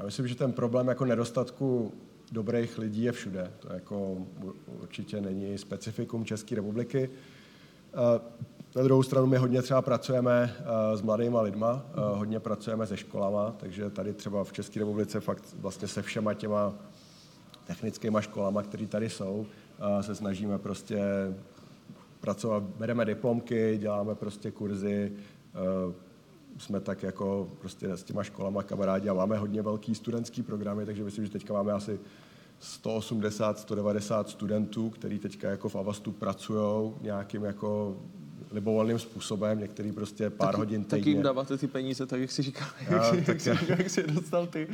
Já myslím, že ten problém jako nedostatku dobrých lidí je všude. To jako určitě není specifikum České republiky. Na druhou stranu my hodně třeba pracujeme s mladýma lidma, hodně pracujeme se školama, takže tady třeba v České republice fakt vlastně se všema těma technickými školama, které tady jsou, se snažíme prostě pracovat, bereme diplomky, děláme prostě kurzy, jsme tak jako prostě s těma školama kamarádi a máme hodně velký studentský programy, takže myslím, že teďka máme asi 180, 190 studentů, kteří teďka jako v Avastu pracují nějakým jako libovolným způsobem, některý prostě pár taky, hodin týdně. Tak jim dáváte ty peníze, tak jak si říkal, já, jak, tak jak, já, jak jsi dostal ty.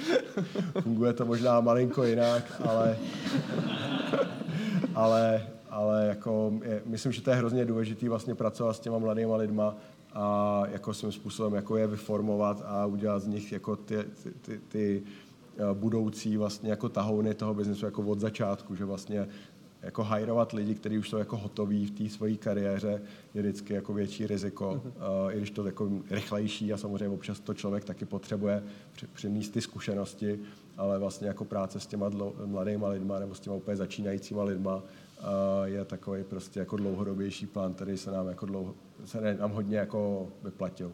Funguje to možná malinko jinak, ale, ale, ale jako je, myslím, že to je hrozně důležité vlastně pracovat s těma mladýma lidma, a jako svým způsobem jako je vyformovat a udělat z nich jako ty, ty, ty, ty eh, budoucí vlastně jako tahouny toho biznesu jako od začátku, že vlastně jako hajrovat lidi, kteří už jsou jako hotoví v té své kariéře, je vždycky jako větší riziko, uh-huh. uh, i když to jako rychlejší a samozřejmě občas to člověk taky potřebuje přinést ty zkušenosti, ale vlastně jako práce s těma dlo, mladýma lidma nebo s těma úplně začínajícíma lidma je takový prostě jako dlouhodobější plán, který se nám jako dlouho, se nám hodně jako vyplatil.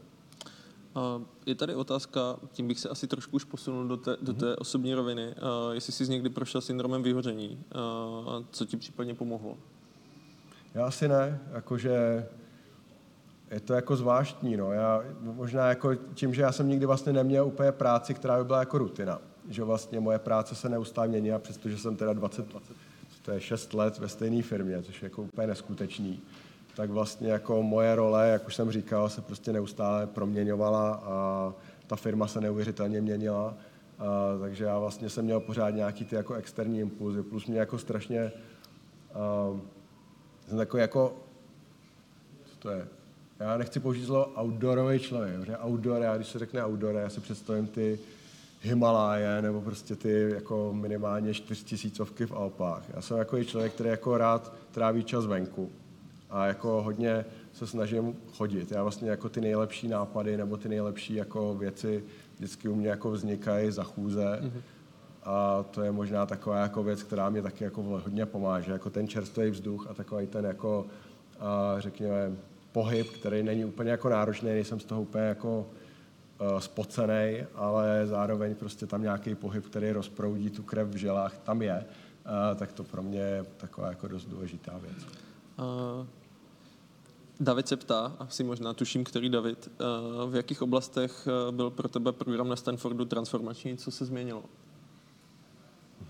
Je tady otázka, tím bych se asi trošku už posunul do té, do té mhm. osobní roviny, jestli jsi někdy prošel syndromem vyhoření, co ti případně pomohlo? Já asi ne, jakože je to jako zvláštní, no. Já možná jako tím, že já jsem nikdy vlastně neměl úplně práci, která by byla jako rutina. Že vlastně moje práce se neustále měnila, přestože jsem teda 20, 20 to je 6 let ve stejné firmě, což je jako úplně neskutečný tak vlastně jako moje role, jak už jsem říkal, se prostě neustále proměňovala a ta firma se neuvěřitelně měnila. A, takže já vlastně jsem měl pořád nějaký ty jako externí impulzy, plus mě jako strašně a, jsem takový jako, co to je, já nechci použít slovo outdoorový člověk, protože outdoor, já když se řekne outdoor, já si představím ty Himaláje nebo prostě ty jako minimálně čtyřtisícovky v Alpách. Já jsem jako člověk, který jako rád tráví čas venku a jako hodně se snažím chodit. Já vlastně jako ty nejlepší nápady nebo ty nejlepší jako věci vždycky u mě jako vznikají za chůze. Mm-hmm. A to je možná taková jako věc, která mě taky jako hodně pomáže. Jako ten čerstvý vzduch a takový ten jako, a řekněme, pohyb, který není úplně jako náročný, nejsem z toho úplně jako spocený, ale zároveň prostě tam nějaký pohyb, který rozproudí tu krev v žilách, tam je, uh, tak to pro mě je taková jako dost důležitá věc. Uh, David se ptá, asi možná tuším, který David, eh, v jakých oblastech eh, byl pro tebe program na Stanfordu transformační, co se změnilo?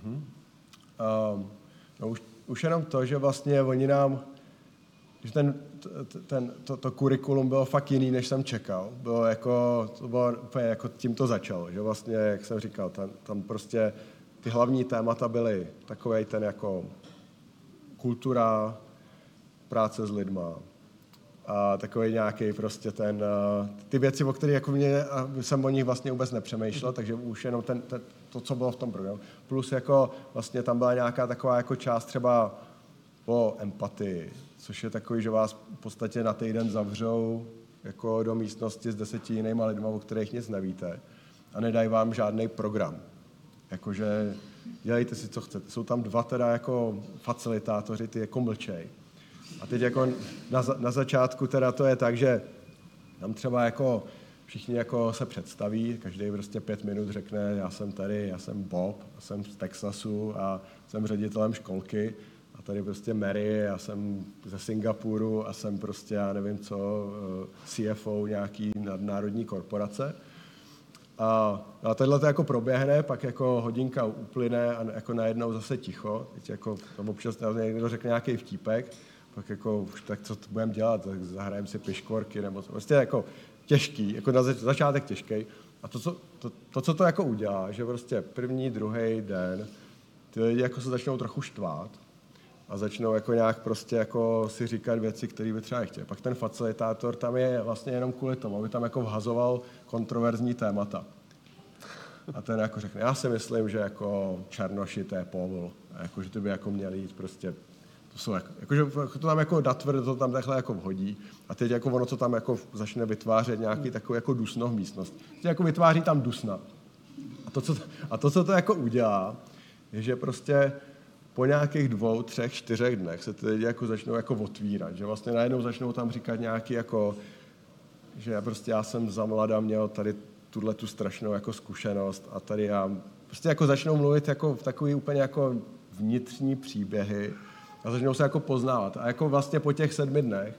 Uh-huh. Um, no už, už jenom to, že vlastně oni nám, že ten, ten, to, to kurikulum bylo fakt jiný, než jsem čekal. Bylo jako, to bylo úplně jako tím to začalo, že vlastně, jak jsem říkal, tam, tam prostě ty hlavní témata byly takový ten jako kultura, práce s lidma, a takový nějaký prostě ten, uh, ty věci, o kterých jako mě, jsem o nich vlastně vůbec nepřemýšlel, mm-hmm. takže už jenom ten, ten, to, co bylo v tom programu. Plus jako vlastně tam byla nějaká taková jako část třeba o empatii, což je takový, že vás v podstatě na týden zavřou jako do místnosti s deseti jinýma lidma, o kterých nic nevíte a nedají vám žádný program. Jakože dělejte si, co chcete. Jsou tam dva teda jako facilitátoři, ty jako mlčej. A teď jako na, na začátku teda to je tak, že tam třeba jako všichni jako se představí, každý prostě pět minut řekne, já jsem tady, já jsem Bob, jsem z Texasu a jsem ředitelem školky tady prostě Mary, já jsem ze Singapuru a jsem prostě, já nevím co, eh, CFO nějaký nadnárodní korporace. A, a tohle to jako proběhne, pak jako hodinka uplyne a jako najednou zase ticho. Teď jako tam občas někdo řekne nějaký vtípek, pak jako už tak co budeme dělat, tak zahrajeme si piškorky nebo co. Prostě jako těžký, jako na začátek těžký. A to co, to, to, co to jako udělá, že prostě první, druhý den ty lidi jako se začnou trochu štvát a začnou jako nějak prostě jako si říkat věci, které by třeba chtěli. Pak ten facilitátor tam je vlastně jenom kvůli tomu, aby tam jako vhazoval kontroverzní témata. A ten jako řekne, já si myslím, že jako černoši to je povol. A jako, že ty by jako měli jít prostě to jsou jako, jakože to tam jako datvr, to tam takhle jako vhodí a teď jako ono to tam jako začne vytvářet nějaký takový jako dusno v místnosti. Teď jako vytváří tam dusna. A to, co, a to, co to jako udělá, je, že prostě po nějakých dvou, třech, čtyřech dnech se ty lidi jako začnou jako otvírat, že vlastně najednou začnou tam říkat nějaký jako, že prostě já jsem za mlada měl tady tuhle tu strašnou jako zkušenost a tady já prostě jako začnou mluvit jako v takový úplně jako vnitřní příběhy, a začnou se jako poznávat. A jako vlastně po těch sedmi dnech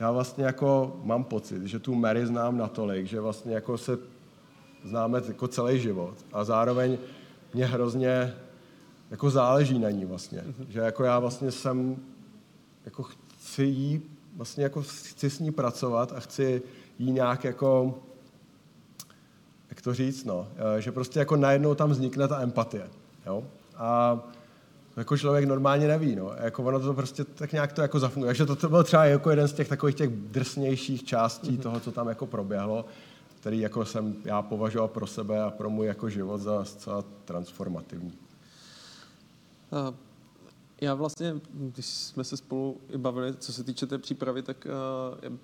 já vlastně jako mám pocit, že tu Mary znám natolik, že vlastně jako se známe jako celý život. A zároveň mě hrozně jako záleží na ní vlastně. Mm-hmm. Že jako já vlastně jsem, jako chci jí, vlastně jako chci s ní pracovat a chci jí nějak jako, jak to říct, no, eh, že prostě jako najednou tam vznikne ta empatie. Jo? A jako člověk normálně neví, no. Jako ono to prostě tak nějak to jako zafunguje. Takže to, to byl třeba jako jeden z těch takových těch drsnějších částí mm-hmm. toho, co tam jako proběhlo, který jako jsem já považoval pro sebe a pro můj jako život za zcela transformativní. Uh, já vlastně, když jsme se spolu i bavili, co se týče té přípravy, tak uh,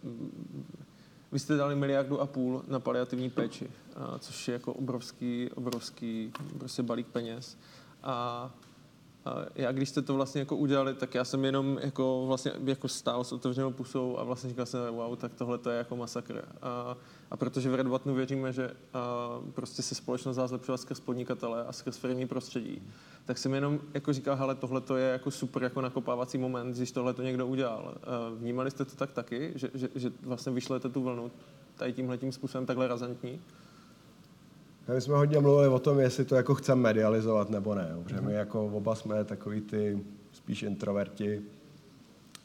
vy jste dali miliardu a půl na paliativní péči, uh, což je jako obrovský, obrovský prostě balík peněz. A já když jste to vlastně jako udělali, tak já jsem jenom jako vlastně jako stál s otevřenou pusou a vlastně říkal jsem, wow, tak tohle to je jako masakr. A, a protože v Red Buttonu věříme, že a, prostě se společnost dá zlepšovat skrz podnikatele a skrz firmní prostředí, tak jsem jenom jako říkal, hele, tohle to je jako super jako nakopávací moment, když tohle to někdo udělal. A vnímali jste to tak taky, že, že, že vlastně vyšlete tu vlnu tady tímhle tím způsobem takhle razantní? My jsme hodně mluvili o tom, jestli to jako chceme medializovat nebo ne. Protože my jako oba jsme takový ty spíš introverti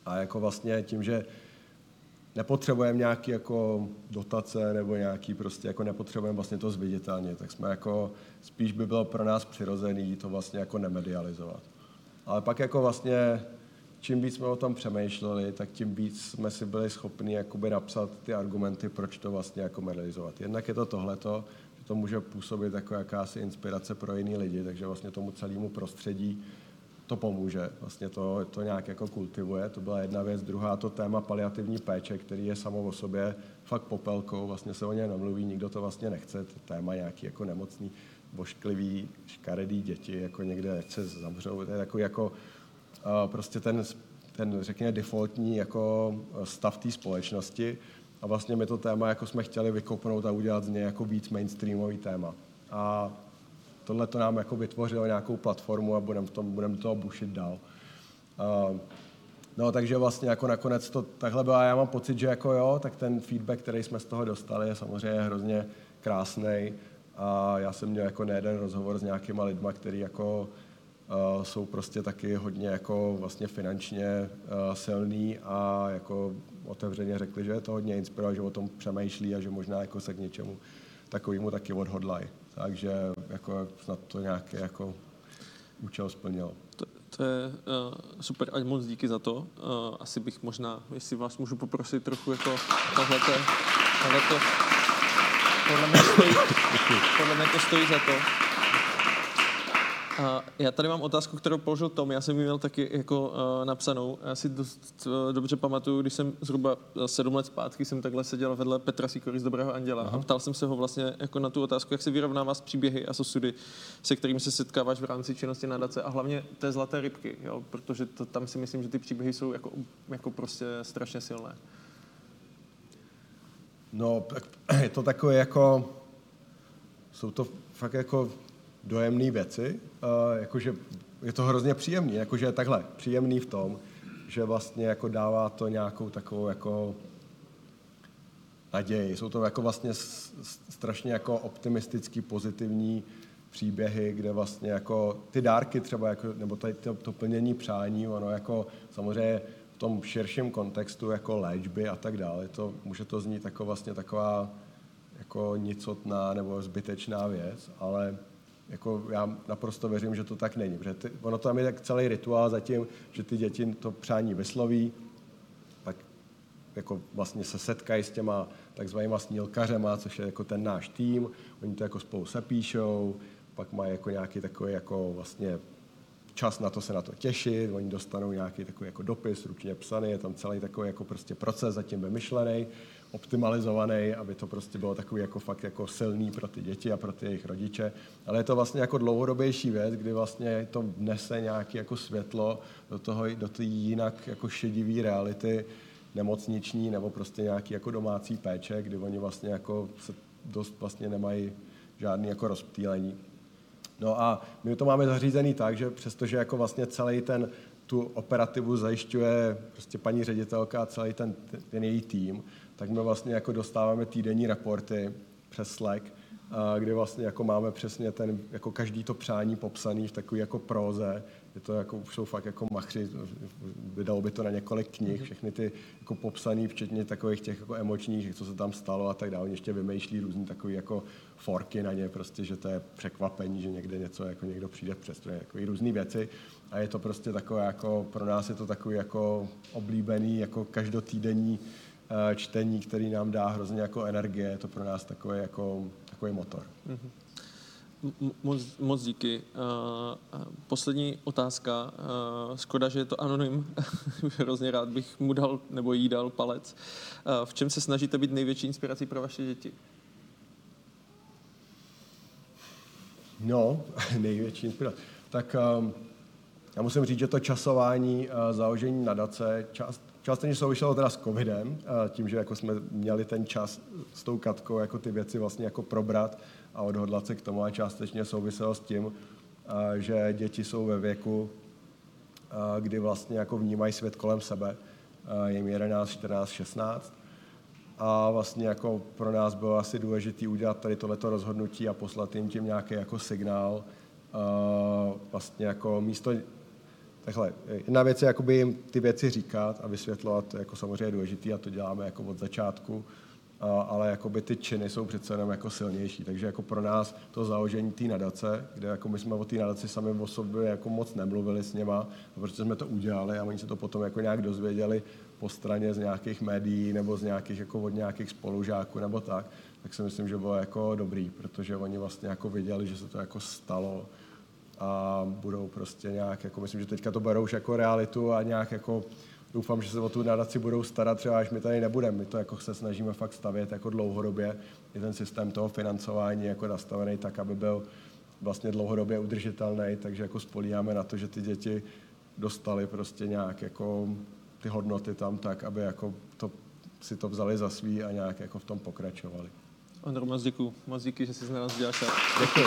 a jako vlastně tím, že nepotřebujeme nějaký jako dotace nebo nějaký prostě jako nepotřebujeme vlastně to zviditelně, tak jsme jako spíš by bylo pro nás přirozený to vlastně jako nemedializovat. Ale pak jako vlastně čím víc jsme o tom přemýšleli, tak tím víc jsme si byli schopni jakoby napsat ty argumenty, proč to vlastně jako medializovat. Jednak je to tohleto, to může působit jako jakási inspirace pro jiný lidi, takže vlastně tomu celému prostředí to pomůže. Vlastně to, to nějak jako kultivuje. To byla jedna věc. Druhá to téma paliativní péče, který je samo o sobě fakt popelkou. Vlastně se o něj nemluví, nikdo to vlastně nechce. To téma nějaký jako nemocný, bošklivý, škaredý děti, jako někde se zamřou. To je takový jako uh, prostě ten, ten, řekněme, defaultní jako stav té společnosti a vlastně my to téma jako jsme chtěli vykopnout a udělat z něj jako víc mainstreamový téma. A tohle to nám jako vytvořilo nějakou platformu a budeme budem toho bušit dál. Uh, no, takže vlastně jako nakonec to takhle bylo a já mám pocit, že jako jo, tak ten feedback, který jsme z toho dostali, je samozřejmě hrozně krásný. A já jsem měl jako nejeden rozhovor s nějakýma lidma, který jako uh, jsou prostě taky hodně jako vlastně finančně uh, silný a jako otevřeně řekli, že je to hodně inspirovalo, že o tom přemýšlí a že možná jako se k něčemu takovému taky odhodlají. Takže jako snad to nějaký jako účel splnilo. To, to je uh, super, ať moc díky za to. Uh, asi bych možná, jestli vás můžu poprosit trochu jako tohleto, tohleto podle mě stojí, podle mě to stojí za to. A já tady mám otázku, kterou položil Tom. Já jsem ji měl taky jako uh, napsanou. Já si dost uh, dobře pamatuju, když jsem zhruba sedm let zpátky jsem takhle seděl vedle Petra Sikory z Dobrého anděla Aha. a ptal jsem se ho vlastně jako na tu otázku, jak se vyrovnává s příběhy a sosudy, se kterými se setkáváš v rámci činnosti nadace a hlavně té zlaté rybky, jo? protože to, tam si myslím, že ty příběhy jsou jako, jako prostě strašně silné. No, je to takové jako, jsou to fakt jako dojemné věci, jakože je to hrozně příjemný, jakože je takhle, příjemný v tom, že vlastně jako dává to nějakou takovou jako naději. Jsou to jako vlastně strašně jako optimistický, pozitivní příběhy, kde vlastně jako ty dárky třeba, jako, nebo tady to, to plnění přání, ono jako samozřejmě v tom širším kontextu jako léčby a tak dále, to, může to znít jako vlastně taková jako nicotná nebo zbytečná věc, ale jako já naprosto věřím, že to tak není. Protože ty, ono tam je tak celý rituál zatím, že ty děti to přání vysloví, pak jako vlastně se setkají s těma takzvanýma snílkařema, což je jako ten náš tým, oni to jako spolu sepíšou, pak mají jako nějaký takový jako vlastně čas na to se na to těšit, oni dostanou nějaký takový jako dopis ručně psaný, je tam celý takový jako prostě proces zatím vymyšlený optimalizovaný, aby to prostě bylo takový jako fakt jako silný pro ty děti a pro ty jejich rodiče. Ale je to vlastně jako dlouhodobější věc, kdy vlastně to nese nějaké jako světlo do toho, do té jinak jako šedivý reality nemocniční nebo prostě nějaký jako domácí péče, kdy oni vlastně jako se dost vlastně nemají žádný jako rozptýlení. No a my to máme zařízený tak, že přestože jako vlastně celý ten tu operativu zajišťuje prostě paní ředitelka a celý ten, ten její tým, tak my vlastně jako dostáváme týdenní reporty přes Slack, kde vlastně jako máme přesně ten, jako každý to přání popsaný v takové jako próze. Je to jako, už jsou fakt jako machři, vydalo by to na několik knih, mhm. všechny ty jako popsaný, včetně takových těch jako emočních, co se tam stalo a tak dále. Oni ještě vymýšlí různý takový jako forky na ně, prostě, že to je překvapení, že někde něco, jako někdo přijde přes to, jako různé věci. A je to prostě takové jako, pro nás je to takový jako oblíbený, jako každotýdenní čtení, který nám dá hrozně jako energie. Je to pro nás takový, jako, takový motor. Mm-hmm. Moc, moc díky. Uh, poslední otázka. Uh, škoda, že je to anonym. Hrozně rád bych mu dal nebo jí dal palec. Uh, v čem se snažíte být největší inspirací pro vaše děti? No, největší inspirace. Tak um, já musím říct, že to časování uh, založení nadace část, částečně souviselo teda s covidem, tím, že jako jsme měli ten čas s tou Katkou jako ty věci vlastně jako probrat a odhodlat se k tomu a částečně souviselo s tím, že děti jsou ve věku, kdy vlastně jako vnímají svět kolem sebe, je jim 11, 14, 16 a vlastně jako pro nás bylo asi důležité udělat tady tohleto rozhodnutí a poslat jim tím nějaký jako signál, vlastně jako místo Takhle, jedna věc je jakoby jim ty věci říkat a vysvětlovat, to jako samozřejmě důležitý a to děláme jako od začátku, ale jakoby ty činy jsou přece jenom jako silnější. Takže jako pro nás to založení té nadace, kde jako my jsme o té nadaci sami o sobě jako moc nemluvili s něma, protože jsme to udělali a oni se to potom jako nějak dozvěděli po straně z nějakých médií nebo z nějakých, jako od nějakých spolužáků nebo tak, tak si myslím, že bylo jako dobrý, protože oni vlastně jako viděli, že se to jako stalo a budou prostě nějak, jako myslím, že teďka to berou už jako realitu a nějak jako doufám, že se o tu nadaci budou starat třeba, až my tady nebudeme. My to jako se snažíme fakt stavět jako dlouhodobě. Je ten systém toho financování jako nastavený tak, aby byl vlastně dlouhodobě udržitelný, takže jako spolíháme na to, že ty děti dostali prostě nějak jako ty hodnoty tam tak, aby jako to, si to vzali za svý a nějak jako v tom pokračovali. Ondro, moc děkuji. Moc díky, že jsi na nás dělal. Děkuji.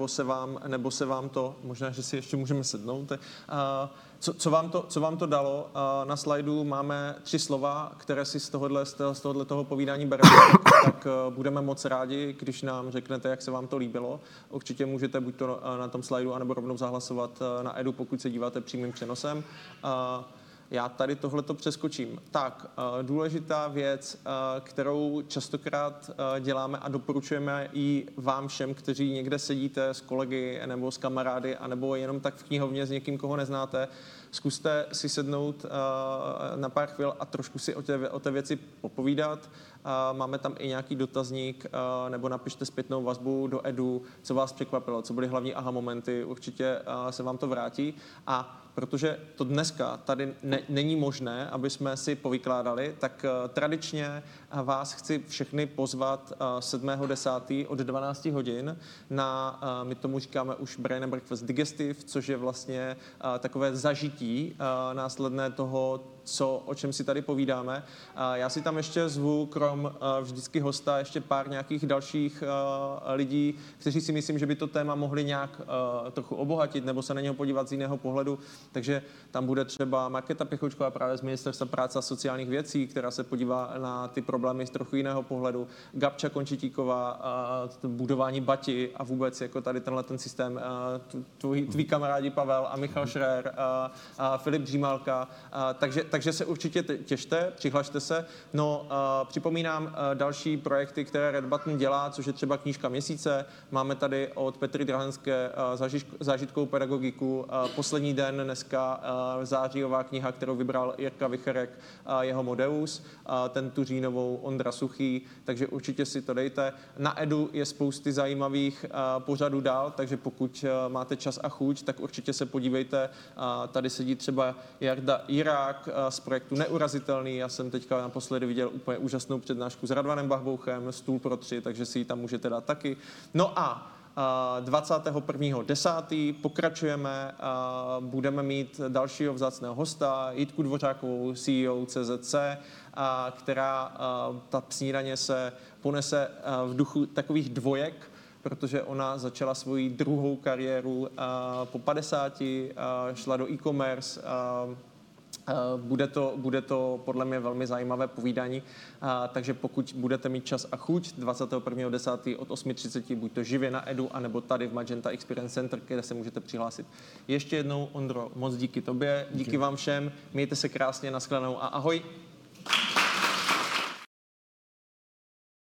nebo se vám, nebo se vám to, možná, že si ještě můžeme sednout, co, co, vám to, co vám to dalo? Na slajdu máme tři slova, které si z tohohle, z tohohle toho povídání bereme, tak e, budeme moc rádi, když nám řeknete, jak se vám to líbilo. Určitě můžete buď to e, na tom slajdu, anebo rovnou zahlasovat e, na edu, pokud se díváte přímým přenosem. Já tady tohleto přeskočím. Tak, eh, důležitá věc, eh, kterou častokrát eh, děláme a doporučujeme i vám všem, kteří někde sedíte s kolegy nebo s kamarády, anebo jenom tak v knihovně s někým, koho neznáte, zkuste si sednout na pár chvil a trošku si o té, o té věci popovídat. Máme tam i nějaký dotazník, nebo napište zpětnou vazbu do Edu, co vás překvapilo, co byly hlavní aha momenty, určitě se vám to vrátí. A protože to dneska tady ne, není možné, aby jsme si povykládali, tak uh, tradičně vás chci všechny pozvat uh, 7.10. od 12 hodin na, my tomu říkáme už Brain and Breakfast Digestive, což je vlastně takové zažití následné toho, co, o čem si tady povídáme. Já si tam ještě zvu, krom vždycky hosta, ještě pár nějakých dalších lidí, kteří si myslím, že by to téma mohli nějak trochu obohatit nebo se na něho podívat z jiného pohledu. Takže tam bude třeba Marketa Pěchoučková právě z Ministerstva práce a sociálních věcí, která se podívá na ty problémy z trochu jiného pohledu. Gabča Končitíková, budování bati a vůbec jako tady tenhle ten systém. Tví, tví kamarádi Pavel a Michal Schrer, a Filip Dřímálka. Takže, takže se určitě těšte, přihlašte se. No, uh, připomínám další projekty, které Red Button dělá, což je třeba knížka měsíce. Máme tady od Petry Drahenské zážitkovou pedagogiku. Poslední den dneska zářijová kniha, kterou vybral Jirka Vicherek, jeho Modeus, ten tu říjnovou Ondra Suchý, takže určitě si to dejte. Na Edu je spousty zajímavých uh, pořadů dál, takže pokud uh, máte čas a chuť, tak určitě se podívejte. Tady sedí třeba Jarda Irák, z projektu Neurazitelný. Já jsem teďka naposledy viděl úplně úžasnou přednášku s Radvanem Bachbouchem, Stůl pro tři, takže si ji tam můžete dát taky. No a 21.10. pokračujeme, budeme mít dalšího vzácného hosta, Jitku Dvořákovou, CEO CZC, která ta snídaně se ponese v duchu takových dvojek, protože ona začala svoji druhou kariéru po 50, šla do e-commerce, bude to, bude to podle mě velmi zajímavé povídání, eh, takže pokud budete mít čas a chuť 21.10. od 8.30, buď to živě na Edu, anebo tady v Magenta Experience Center, kde se můžete přihlásit. Ještě jednou, Ondro, moc díky tobě, díky, díky vám všem, mějte se krásně, nashledanou a ahoj.